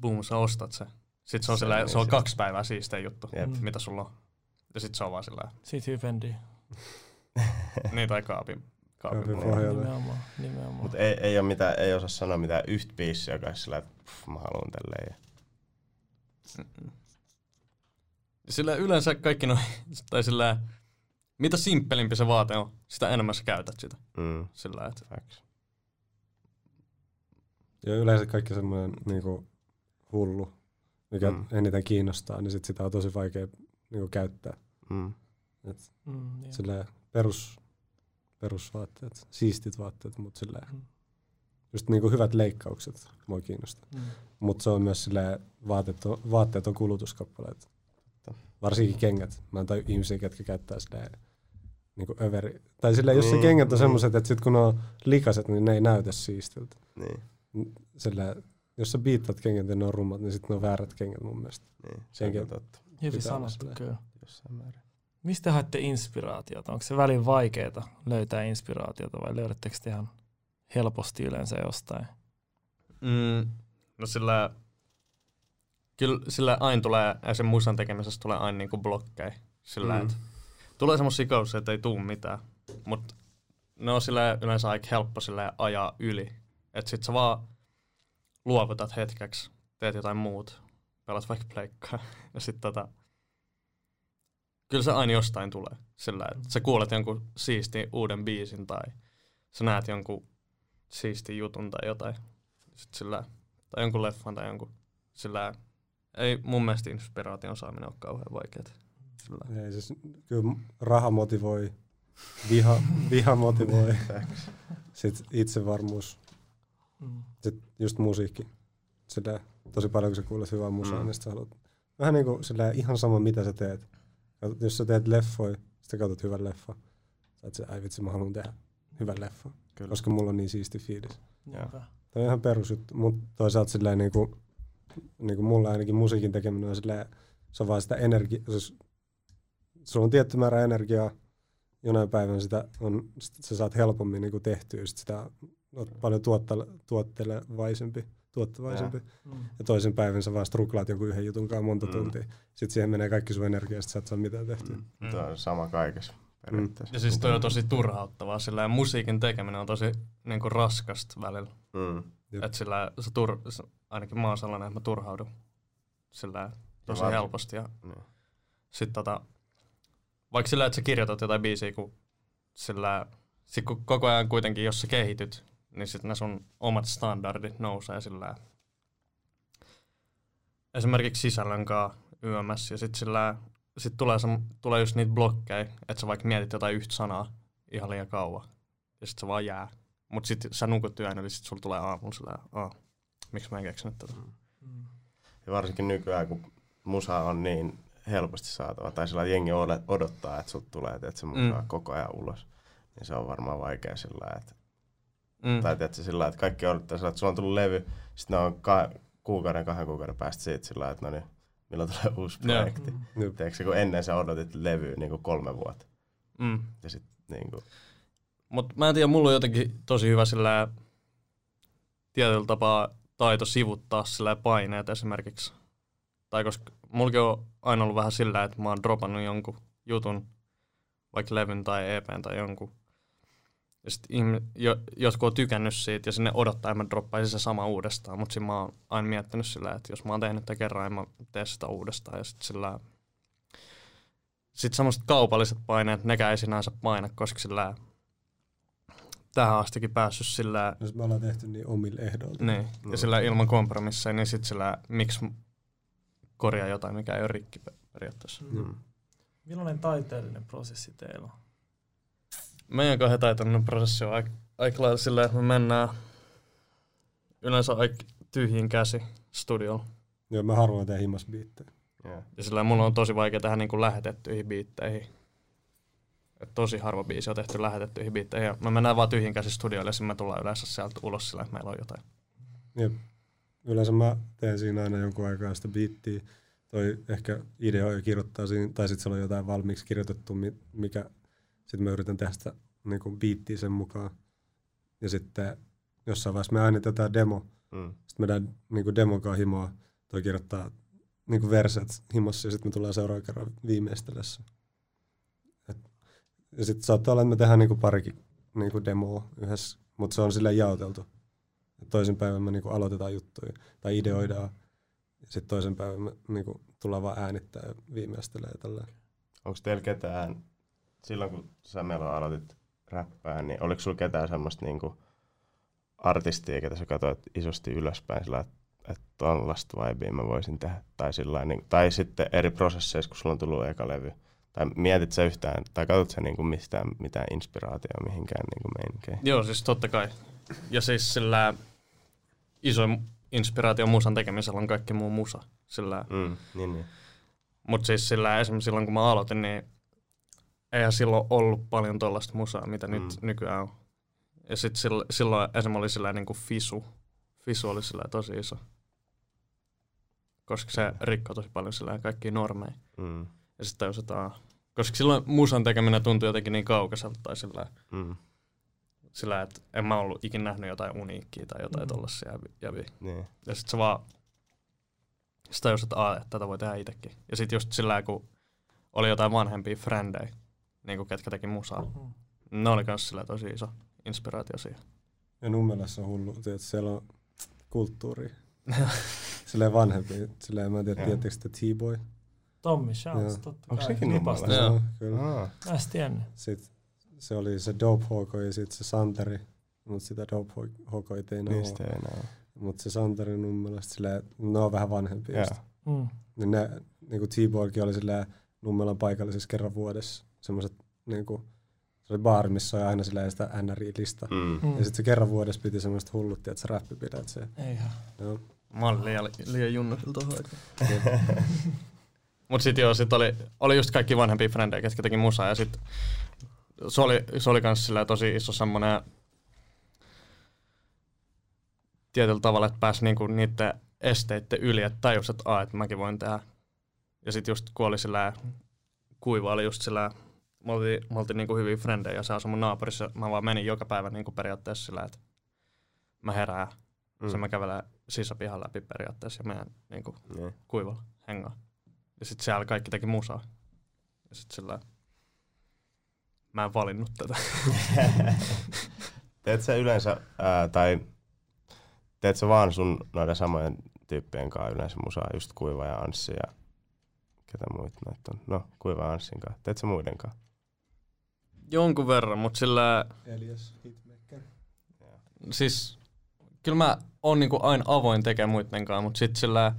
boom, sä ostat se. Sitten se on, Se sillä, on se on kaksi päivää siistein juttu, Jep. Mitä sulla on. Ja sitten se on vaan sillä, Siitä hypendi. niin tai kaapin. kaapin. Nimenomaan, nimenomaan. Mutta ei, ei, ole mitään, ei osaa sanoa mitään yhtä biisiä, joka olisi sillä, että pff, mä haluan tälleen. Ja... Mm-mm. Sillä yleensä kaikki noin, tai sillä, mitä simppelimpi se vaate on, sitä enemmän sä käytät sitä. Mm, Sillä, että facts. Ja yleensä kaikki semmoinen niinku hullu, mikä Mm. eniten kiinnostaa, niin sit sitä on tosi vaikea niinku käyttää. Mm. Et Mm, niin. silleen perus, perusvaatteet, siistit vaatteet, mutta silleen, Mm. just niinku hyvät leikkaukset mua kiinnostaa. Mm. Mutta se on myös silleen, vaatteet on, vaatteet on kulutuskappaleet. Varsinkin kengät. Mä en tai ihmisiä, ketkä käyttää silleen niinku överi. Tai silleen, jos se Niin, kengät on niin. semmoiset, että sit kun ne on likaset, niin ne ei näytä siistiltä. Niin, Silleen, jos sä biittaat kengät ja ne on rummat, niin sitten ne on väärät kengät mun mielestä. niin. Se on Senkin- totta Hyvin sanottu kyllä. jossain määrin. Mistä haette inspiraatiota? Onko se välin vaikeaa löytää inspiraatiota vai löydättekö te ihan helposti yleensä jostain? mm, no sillä, kyllä sillä aina tulee, ja sen musan tekemisessä tulee aina niinku blokkeja. Sillä, Mm. että tulee semmosia kausia, että ei tuu mitään. Mutta ne on sillä yleensä aika helppo sillä ajaa yli. Että sit sä vaan luovutat hetkeksi, teet jotain muut, pelat vaikka pleikkaa. Ja sit tota, kyllä se aina jostain tulee. Sillä, että sä kuulet jonkun siisti uuden biisin tai sä näet jonkun siisti jutun tai jotain. Sit sillä, tai jonkun leffan tai jonkun. Sillä ei mun mielestä inspiraation saaminen ole kauhean vaikeaa. Sillä, Ei, siis, kyllä raha motivoi, viha, viha motivoi, Facts. sitten itsevarmuus, Mm. sitten just musiikki. Silleen, tosi paljon kun sä kuulet hyvää musaa, Mm. niin sä haluat, vähän niin kuin silleen, ihan sama mitä sä teet. Katsot, Jos sä teet leffoja, sitten katsot hyvän leffa. Sä oot se, ai vitsi, mä haluan tehdä hyvän leffa, Kyllä. koska mulla on niin siisti fiilis. Tämä on ihan perusjuttu, mutta toisaalta silleen niin kuin, niin kuin mulla ainakin musiikin tekeminen on silleen, se on vaan sitä energiaa, siis sulla on tietty määrä energiaa, jonain päivänä sitä on, sit sä saat helpommin niin kuin tehtyä, sit sitä oot paljon tuottele, tuottelevaisempi, tuottavaisempi. Mm. Ja toisen päivän sä vaan struklaat jonkun yhden jutun kanssa monta Mm. mm. tuntia. Sitten siihen menee kaikki sun energia, sit sä et saa mitään tehtyä. Mm. Mm. Tuo on sama kaikessa periaatteessa. Ja siis toi on tosi turhauttavaa, sillä musiikin tekeminen on tosi niinku raskasta välillä. Mm. Jep. Et sillä se tur, ainakin mä oon sellainen, että mä turhaudun sillä tosi varsin- helposti. Ja Niin. sit tota, vaikka sillä, että sä kirjoitat jotain biisiä, kun sillä, sit kun koko ajan kuitenkin, jos sä kehityt, niin sit ne sun omat standardit nousee sillä esimerkiksi sisällön kanssa YMS ja sit sillä sit tulee, se, tulee just niitä blokkeja, että sä vaikka mietit jotain yhtä sanaa ihan liian kauan ja sit se vaan jää. Mut sit sä nukut yön, eli sit sulla tulee aamulla sillä, Aa, miksi mä en keksinyt tätä. Mm. Ja varsinkin nykyään, kun musa on niin helposti saatava, tai sillä jengi odottaa, että sut tulee että se musa Mm. koko ajan ulos, niin se on varmaan vaikea sillä että, Mm. tai tiedätkö, sillä lailla, että kaikki odottaa sillä, että sulla on tullut levy, sitten ne on ka- kuukauden, kahden kuukauden päästä siitä sillä lailla, että no niin, milloin tulee uusi projekti. Mm. Tiedätkö, kun ennen sä odotit levyä niin kuin kolme vuotta, Mm. ja sitten niin kuin, Mut mä en tiedä, mulla on jotenkin tosi hyvä sillä tietyllä tapaa taito sivuttaa sillä paineet esimerkiksi. Tai koska mullakin on aina ollut vähän sillä, että mä oon dropannut jonkun jutun, vaikka levyn tai EPn tai jonkun. Ja sit ihmi, jo, jotkut on tykännyt siitä ja sinne odottaa, että mä droppaisin se sama uudestaan. Mutta mä oon aina miettinyt sillä, että jos mä oon tehnyt tämän kerran, niin mä teen sitä uudestaan. Ja sit sillä sitten semmoiset kaupalliset paineet, nekään ei sinänsä paina, koska sillä tähän astikin päässyt sillä... Jos me ollaan tehty niin omille ehdoilla. Niin, ja sillä ilman kompromisseja, niin sitten sillä, miksi korjaa jotain, mikä ei ole rikki periaatteessa. Mm. Millainen taiteellinen prosessi teillä on? Meidän kahden taiteellinen prosessi on aika, aika lailla silleen, että me mennään yleensä aika tyhjin käsi studiolla. Joo, mä harvoin teen himas biittejä. Yeah. Ja sillä mulla on tosi vaikea tehdä niin lähetettyihin biitteihin. Tosi harva biisi on tehty lähetettyihin biitteihin. Ja me mennään vaan tyhjin käsi studioille ja sitten me tullaan yleensä sieltä ulos sillä, että meillä on jotain. Jep. Yleensä mä teen siinä aina jonkun aikaa sitä biittiä. Toi ehkä idea jo kirjoittaa siinä, tai sitten siellä on jotain valmiiksi kirjoitettu, mi- mikä sitten mä yritän tehdä sitä niin kuin biittiä sen mukaan. Ja sitten jossain vaiheessa me äänitetään demo. Mm. Sitten me niin kuin demokaa himoa. Toi kirjoittaa niin kuin verset himossa ja sitten me tullaan seuraavan kerran viimeistelessä. Et, ja sitten saattaa olla, että me tehdään niin kuin parikin niin kuin demoa yhdessä, mutta se on silleen jaoteltu. Et toisen päivän me niin kuin aloitetaan juttuja tai ideoidaan. Sitten toisen päivän me niin kuin tullaan vaan äänittää ja viimeistelee tällä. Onko teillä ketään, silloin kun sä meillä aloitit räppää, niin oliko sulla ketään semmoista niinku artistia, ketä sä katsoit isosti ylöspäin sillä, että että tollaista vibea mä voisin tehdä. Tai, sillain, niin, tai sitten eri prosesseissa, kun sulla on tullut eka levy. Tai mietit sä yhtään, tai katsot sä niinku mistään mitään inspiraatiota mihinkään niinku meininkeihin? Joo, siis totta kai. Ja siis sillä iso inspiraatio musan tekemisellä on kaikki muu musa. Sillä, Mm, niin, niin. Mutta siis sillä esimerkiksi silloin kun mä aloitin, niin eihän silloin ollut paljon tollaista musaa, mitä mm. nyt nykyään on. Ja sitten silloin, silloin esimerkiksi oli sillä niin kuin Fisu. Fisu oli sillä tosi iso. Koska se rikkoi tosi paljon sillä kaikkia normeja. Mm, Ja sitten tajusin, koska silloin musan tekeminen tuntui jotenkin niin kaukaiselta tai sillä, mm, sillä että en mä ollut ikinä nähnyt jotain uniikkiä tai jotain Mm. tollasia jäviä. jäviä. niin. Ja sitten se vaan, sitten tajusin, että, aa, että tätä voi tehdä itsekin. Ja sitten just sillä kun oli jotain vanhempia frendejä, niin kuin ketkä teki musaa, Mm. ne oli kans sillä tosi iso inspiraatio siihen. Ja Nummelassa on hullu, että siellä on kulttuuri. Silleen vanhempi. Silleen mä en tiedä, tiedättekö te T-Boy? Tommi Shouts, Joo. totta Onko kai. sekin Lipasta. Nummelassa? Joo. kyllä. Ah, Mä en. Sitten se oli se Dope Hoko ja sitten se Santeri. Mutta sitä Dope Hoko ei tein niistä ei enää. Mutta se Santeri Nummelasta, silleen, ne on vähän vanhempi. Joo. Mm. Niin ne, niinku T-Boykin oli silleen Nummelan paikallisessa kerran vuodessa. Semmoiset, niinku, se oli baari, missä oli aina silleen sitä NRI-lista. Mm. Mm. Ja sitten se kerran vuodessa piti semmoista hullut, että se räppipidät se. Eihän. Joo. Mä olin liian, liian junnu kyllä tohon aikaan. Mut sit joo, sit oli, oli just kaikki vanhempia frendejä, ketkä teki musaa ja sit se oli, se oli kans sillä tosi iso semmonen tietyllä tavalla, että pääsi niinku niiden esteiden yli, että tajus, että aa, että mäkin voin tehdä. Ja sit just kun oli sillä kuiva oli just sillä, me oltiin, me oltiin niinku hyviä frendejä ja se asui mun naapurissa. Mä vaan menin joka päivä niinku periaatteessa sillä, että mä herään Mm. se mä kävelen sisäpihan läpi periaatteessa ja meidän niinku, Niin. kuivalla hengaa. Ja sitten siellä kaikki teki musaa. Ja sitten sillä mä en valinnut tätä. Teet sä yleensä, ää, tai teet sä vaan sun noiden samojen tyyppien kanssa yleensä musaa, just Kuiva ja Anssi ja ketä muita noita on? No, Kuiva ja Anssin kanssa. Teet sä muiden kanssa? Jonkun verran, mutta sillä Elias Hitmaker. siis kyllä mä oon niinku aina avoin tekemään muiden kanssa, mutta sitten sillä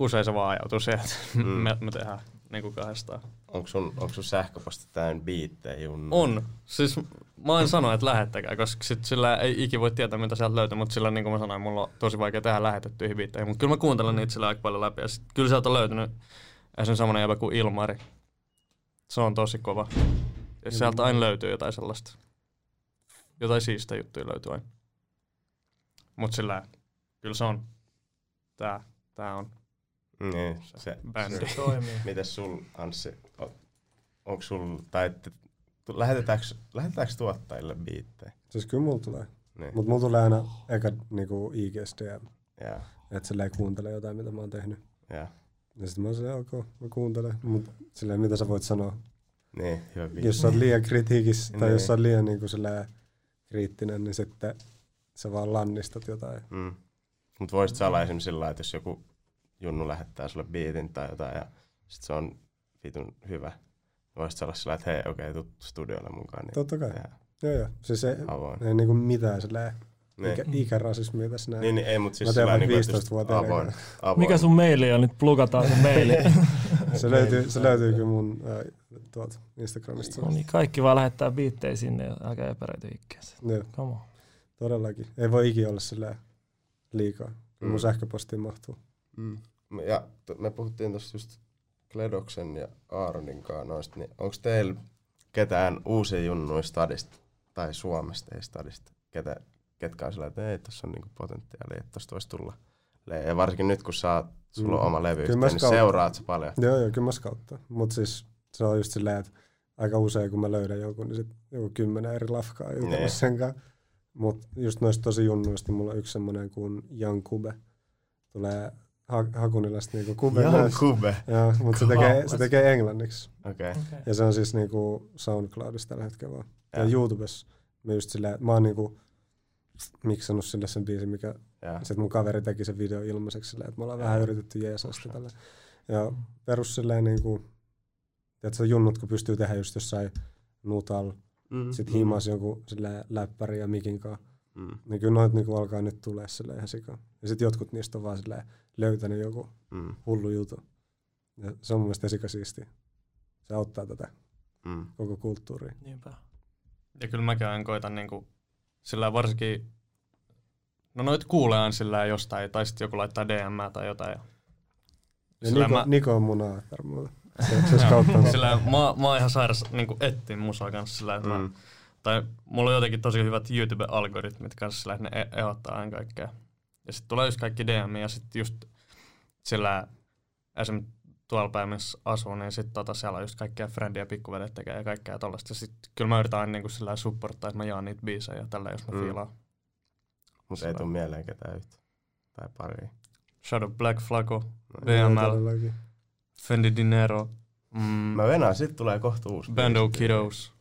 usein se vaan ajautuu siihen, että Mm. me, me tehdään niinku kahdestaan. Onko sun, onko sun sähköposti täynnä biittejä, Junnu? On. Siis mä en sano, että lähettäkää, koska sit sillä ei ikin voi tietää, mitä sieltä löytyy, mutta sillä niin kuin mä sanoin, mulla on tosi vaikea tehdä lähetettyihin biitteihin. Mutta kyllä mä kuuntelen niitä sillä aika paljon läpi. Ja sit, kyllä sieltä on löytynyt esimerkiksi semmonen jäbä kuin Ilmari. Se on tosi kova. Ja sieltä aina löytyy jotain sellaista. Jotain siistä juttuja löytyy aina. Mut sillä kyllä se on. Tää, tää on Niin, se, bändi. Se toimii. Mites sul, Anssi, o- onko sul, tai että, lähetetäänkö, lähetetäänkö tuottajille biittejä? Siis kyllä mulla tulee. Niin. Mutta mulla tulee aina eka niinku IGSDM, Ja, että silleen kuuntelee jotain, mitä mä oon tehnyt. ja. Ja sitten mä oon silleen, ok, mä kuuntelen. Mut silleen, mitä sä voit sanoa? Niin, hyvä biisi. jos sä oot liian kritiikissä tai jos Niin. sä oot liian niin kuin kriittinen, niin sitten sä vaan lannistat jotain. Mm. Mutta voisit sä olla esimerkiksi sillä lailla, että jos joku junnu lähettää sulle biitin tai jotain ja sit se on vitun hyvä, voisit olla sillä että hei okei, okay, tuu studiolle mukaan. Niin Totta kai. tehdään Joo, joo. Siis ei, avoin. ei niinku mitään silleen Niin. ikä, ikärasismia tässä näin. Niin, niin, ei, mutta siis Mä teen sillä lailla, niin 15-vuotiaana avoin, avoin. Mikä sun maili on? Nyt plugataan sun maili. Se löytyy, se löytyy kyllä mun äh, tuolta Instagramista. no niin, kaikki vaan lähettää biittejä sinne ja älkää epäröity ikkeensä. Joo, Come on. todellakin. Ei voi ikinä olla silleen liikaa. Kyllä mun Mm. sähköpostiin mahtuu. Mm. Ja me puhuttiin tuossa just Kledoksen ja Aaronin kanssa noista, niin onko teillä ketään uusia junnuja stadista tai Suomesta ei stadista, ketä, ketkä on sillä, että ei, tuossa on niinku potentiaalia, että tosta voisi tulla. Ja varsinkin nyt, kun sä oot, sulla on Mm. oma levy, Kyllä mä niin seuraat sä paljon. Joo, joo, kyllä mä skauttaan. Mutta siis se on just silleen, että aika usein kun mä löydän jonkun, niin sit joku kymmenen eri lafkaa Niin. jutellut sen kanssa. Mutta just noista tosi junnuista, niin mulla on yksi semmonen kuin Young Kube. Tulee ha- Hakunilasta niinku Kube Jan myös. Kube. Joo, mutta se tekee, se tekee englanniksi. Okei. Okay. Okay. Ja se on siis niinku SoundCloudissa tällä hetkellä vaan. Ja, Ja. YouTubessa mä just silleen, mä oon niinku miksannut sille sen biisin, mikä Ja. sitten mun kaveri teki sen video ilmaiseksi silleen, että me ollaan vähän yritetty jeesaa sitä tälle. Ja perus silleen niinku, tiedätkö, junnut kun pystyy tehdä just jossain nutal, Mm. sit himas jonkun silleen läppäri ja mikin kanssa, Mm. niin kyllä noit niinku alkaa nyt tulee silleen ihan sikaa. Ja sit jotkut niistä on vaan silleen löytänyt joku Mm. hullu jutu. Ja se on mun mielestä sikasiistiä. Se auttaa tätä Mm. koko kulttuuria. Niinpä. Ja kyllä mäkään koitan niinku, sillä varsinkin, no noit kuulee aina sillä jostain, tai sitten joku laittaa DM tai jotain. Ja Ja Niko, mä- Niko on mun aatar mulle. Sillä mä, mä oon ihan sairas niinku etsin musaa kanssa sillä, että Mm. mä, tai mulla on jotenkin tosi hyvät YouTube-algoritmit kanssa sillä, että ne e- ehdottaa aina kaikkea. Ja sitten tulee just kaikki DM ja sitten just sillä esimerkiksi tuolla päin, missä asuu, niin sitten tota, siellä on just kaikkia friendiä pikkuvedet tekee ja kaikkea tollaista. Ja sitten kyllä mä yritän aina niinku sillä supporttaa, että mä jaan niitä biisejä ja tällä, jos mä Mm. fiilaan. Mutta ei tuu mieleen ketään yhtä. Tai pari. Shadow Black Flago, Joo, VML, todellakin. Fendi Dinero, mm, Mä venaan, sit tulee kohta uusi. Bando biisi. Kiddos.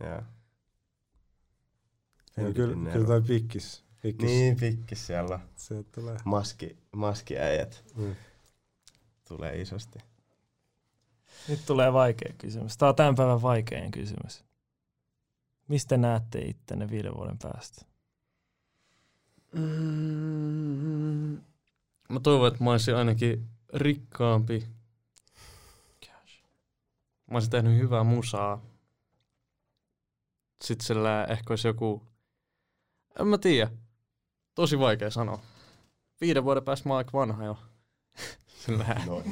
Joo. Fendi kyllä, Dinero. kyllä toi pikkis. Pikkis. Niin, pikkis siellä on. Sieltä tulee. Maski, maskiäijät Mm. tulee isosti. Nyt tulee vaikea kysymys. Tämä on tämän päivän vaikein kysymys. Mistä näette ittenne viiden vuoden päästä? Mm, mä toivon, että mä olisin ainakin rikkaampi. Mä olisin tehnyt hyvää musaa. Sitten sillä ehkä olisi joku... En mä tiedä. Tosi vaikea sanoa. Viiden vuoden päästä mä oon aika vanha jo. No,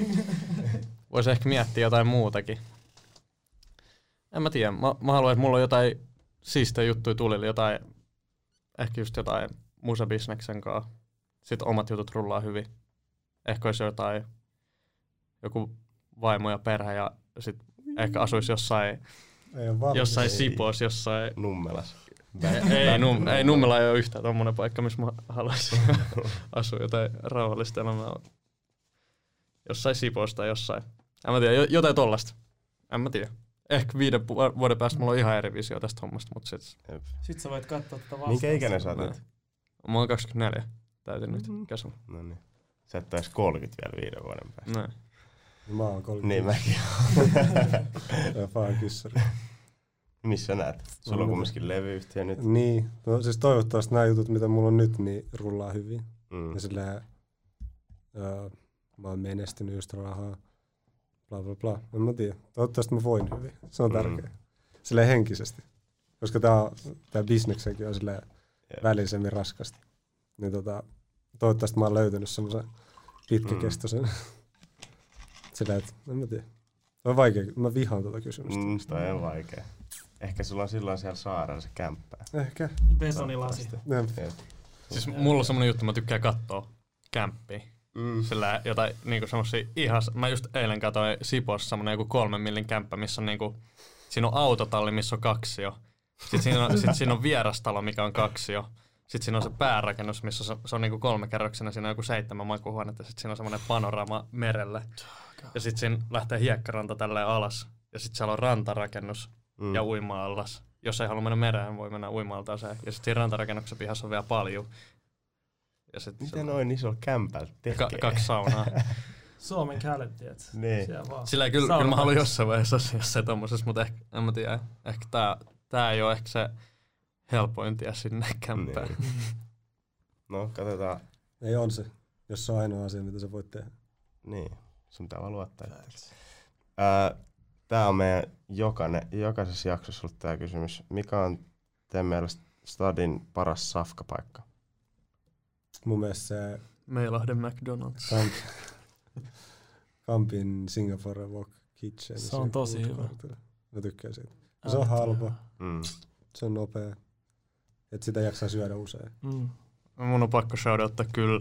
voisi ehkä miettiä jotain muutakin. En mä tiedä. Mä, mä haluan, että mulla on jotain siistejä juttuja tulille, jotain, ehkä just jotain musabisneksen kanssa. Sitten omat jutut rullaa hyvin. Ehkä olisi jotain, joku vaimo ja perhe ja sit ehkä asuisi jossain, jossain Ei. Sipoossa, jossain... Nummelas. Ei, ei, num, ei Nummela ei ole yhtään tommonen paikka, missä mä haluaisin asua jotain rauhallista elämää. Jossain Sipoosta tai jossain. En mä tiedä, jo- jotain tollasta. En mä tiedä. Ehkä viiden pu- vuoden päästä mulla on ihan eri visio tästä hommasta, mutta sit Sitten sä voit katsoa tätä vastausta. Minkä ikäinen sä nyt? mä oon 24. Täytin nyt Mhm. kesällä. No niin. Sä et edes 30 vielä viiden vuoden päästä. Näin. Mä oon 30. Niin mäkin. Ja faan kyssäri. Missä näet? Sulla on kumminkin levyyhtiö nyt. Niin, no, siis toivottavasti nämä jutut, mitä mulla on nyt, niin rullaa hyvin. Mm. Ja silleen, öö, mä oon menestynyt just rahaa, bla bla bla. En mä tiedä. Toivottavasti mä voin hyvin. Se on Mm. tärkeää. Silleen henkisesti. Koska tää, tää bisneksenkin on silleen Jep. välisemmin raskasta. Niin tota, toivottavasti mä oon löytänyt semmoisen pitkäkestoisen. Mm. silleen, että en mä tiedä. Toi on vaikea. Mä vihaan tuota kysymystä. Mm, toi on vaikea. Ehkä sulla on silloin siellä saarella se kämppä. Ehkä. Jep. Siis mulla on semmonen juttu, mä tykkään katsoa kämppiä. Mm. Sillä jotain niinku semmosia ihan, mä just eilen katsoin Sipossa semmonen joku kolmen millin kämppä, missä on niinku, siinä on autotalli, missä on kaksi jo. Sitten siinä on, sit siinä on vierastalo, mikä on kaksi jo. Sitten siinä on se päärakennus, missä se, se on niinku kolme kerroksena, siinä on joku seitsemän makuuhuonetta, sitten siinä on semmoinen panorama merelle. Ja sitten siinä lähtee hiekkaranta tälleen alas. ja sitten siellä on rantarakennus Mm. ja uima-allas. Jos ei halua mennä mereen, voi mennä uima-altaaseen. Ja sitten siinä rantarakennuksen pihassa on vielä paljon. Ja sit Miten on noin isolla kämpällä tekee? ka- kaksi saunaa. Suomen kädet. Niin. Sillä kyllä, Sauna. kyllä mä haluan jossain vaiheessa jossain tommosessa, mutta ehkä, en mä tiedä. Ehkä tää, tää ei ole ehkä se helpoin tie sinne kämppään. Niin. No, katsotaan. Ei on se, jos se on ainoa asia, mitä sä voit tehdä. Niin, sun pitää vaan luottaa itseäsi. Ää, Tää on meidän jokainen, jokaisessa jaksossa ollut tää kysymys. Mikä on teidän mielestä Stadin paras safkapaikka? Mun mielestä se Meilahden McDonald's. Kamp, Kampin Singapore Wok Kitchen. Se on tosi hyvä. Mä tykkään siitä. Se on halpa, Mm. se on nopea. Et sitä jaksaa syödä usein. Mm. Mun on pakko shoutouttaa kyllä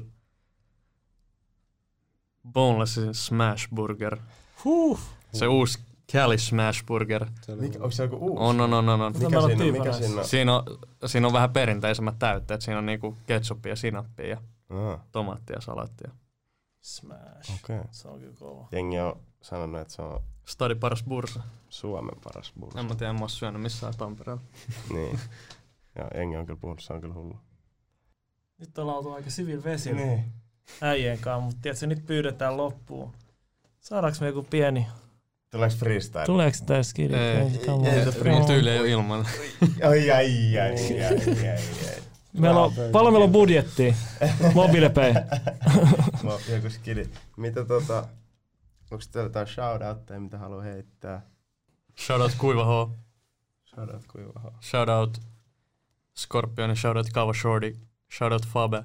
Bonelessin Smash Burger. Huh. Se uusi Cali Smash Burger. Mikä, onko se joku uusi? On, on, on, on. on. Mikä meillä on siinä, mikä siinä on? Siinä on, siinä on vähän perinteisemmät täytteet. Siinä on niinku ketsuppia, sinappia ja Ah, tomaattia ja salaattia. Smash. Okei. Okay. Se on kyllä kova. Jengi on sanonut, että se on Stadi paras bursa. Suomen paras bursa. En mä tiedä, en mä oo syönyt missään Tampereella. niin. Ja Jengi on kyllä puhunut, se on kyllä hullu. Nyt ollaan oltu aika sivil vesillä Niin. äijien kanssa, mutta tiedätkö, nyt pyydetään loppuun. Saadaanko me joku pieni... Tuleeko freestyle? Tuleeko tässä kirja? Ei, ei, se mun tyyli ei ole ilman. Ai, ai, ai, ai, ai, ai. Meillä on, paljon meillä on budjettia. Oon joku skidi. Mitä tota, onks teillä jotain shoutoutteja, mitä haluaa heittää? Shoutout Kuiva H. Shoutout kuiva H. Shoutout Scorpion, shoutout Kava Shorty, shoutout Fabe,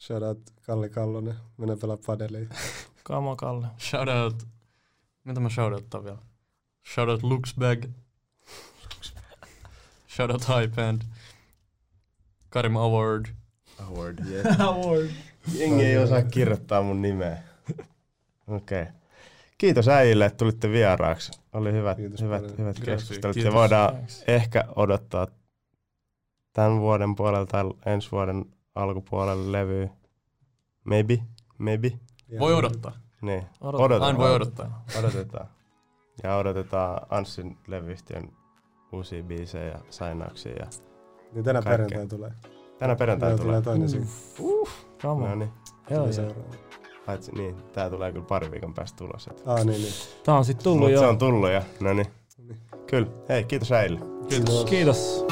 Shoutout Kalli Kallonen. Mene pelaa padeliin. Kamo Kalle. shoutout, mitä mä shoutouttaa vielä? Shoutout Luxbag, shoutout Hypend, Karim Award, Award, yes. Award. Jengi ei osaa kirjoittaa mun nimeä. Okei. Okay. Kiitos äijille, että tulitte vieraaksi. Oli hyvät, Kiitos hyvät, paljon. hyvät Kiitos. keskustelut. Ja Kiitos. voidaan ehkä odottaa tämän vuoden puolella tai ensi vuoden alkupuolella levyä. Maybe, maybe. Ja voi odottaa, Niin, Odotetaan. Odotetaan. aina voi odottaa. odotetaan. Ja odotetaan Anssin levyyhtiön uusia biisejä ja sainauksia. Ja Niin tänä Kaikkea. perjantai tulee. tänä perjantaina Meillä tulee. toinen siinä. Kamo. No niin, Hell Tulee yeah. seuraava. paitsi niin, tää tulee kyllä pari viikon päästä tulos. et- Ah, niin, niin. Tää on sit tullut Mut jo. se on tullut ja no niin. Kyllä. Hei, kiitos äijille. Kiitos. Kiitos.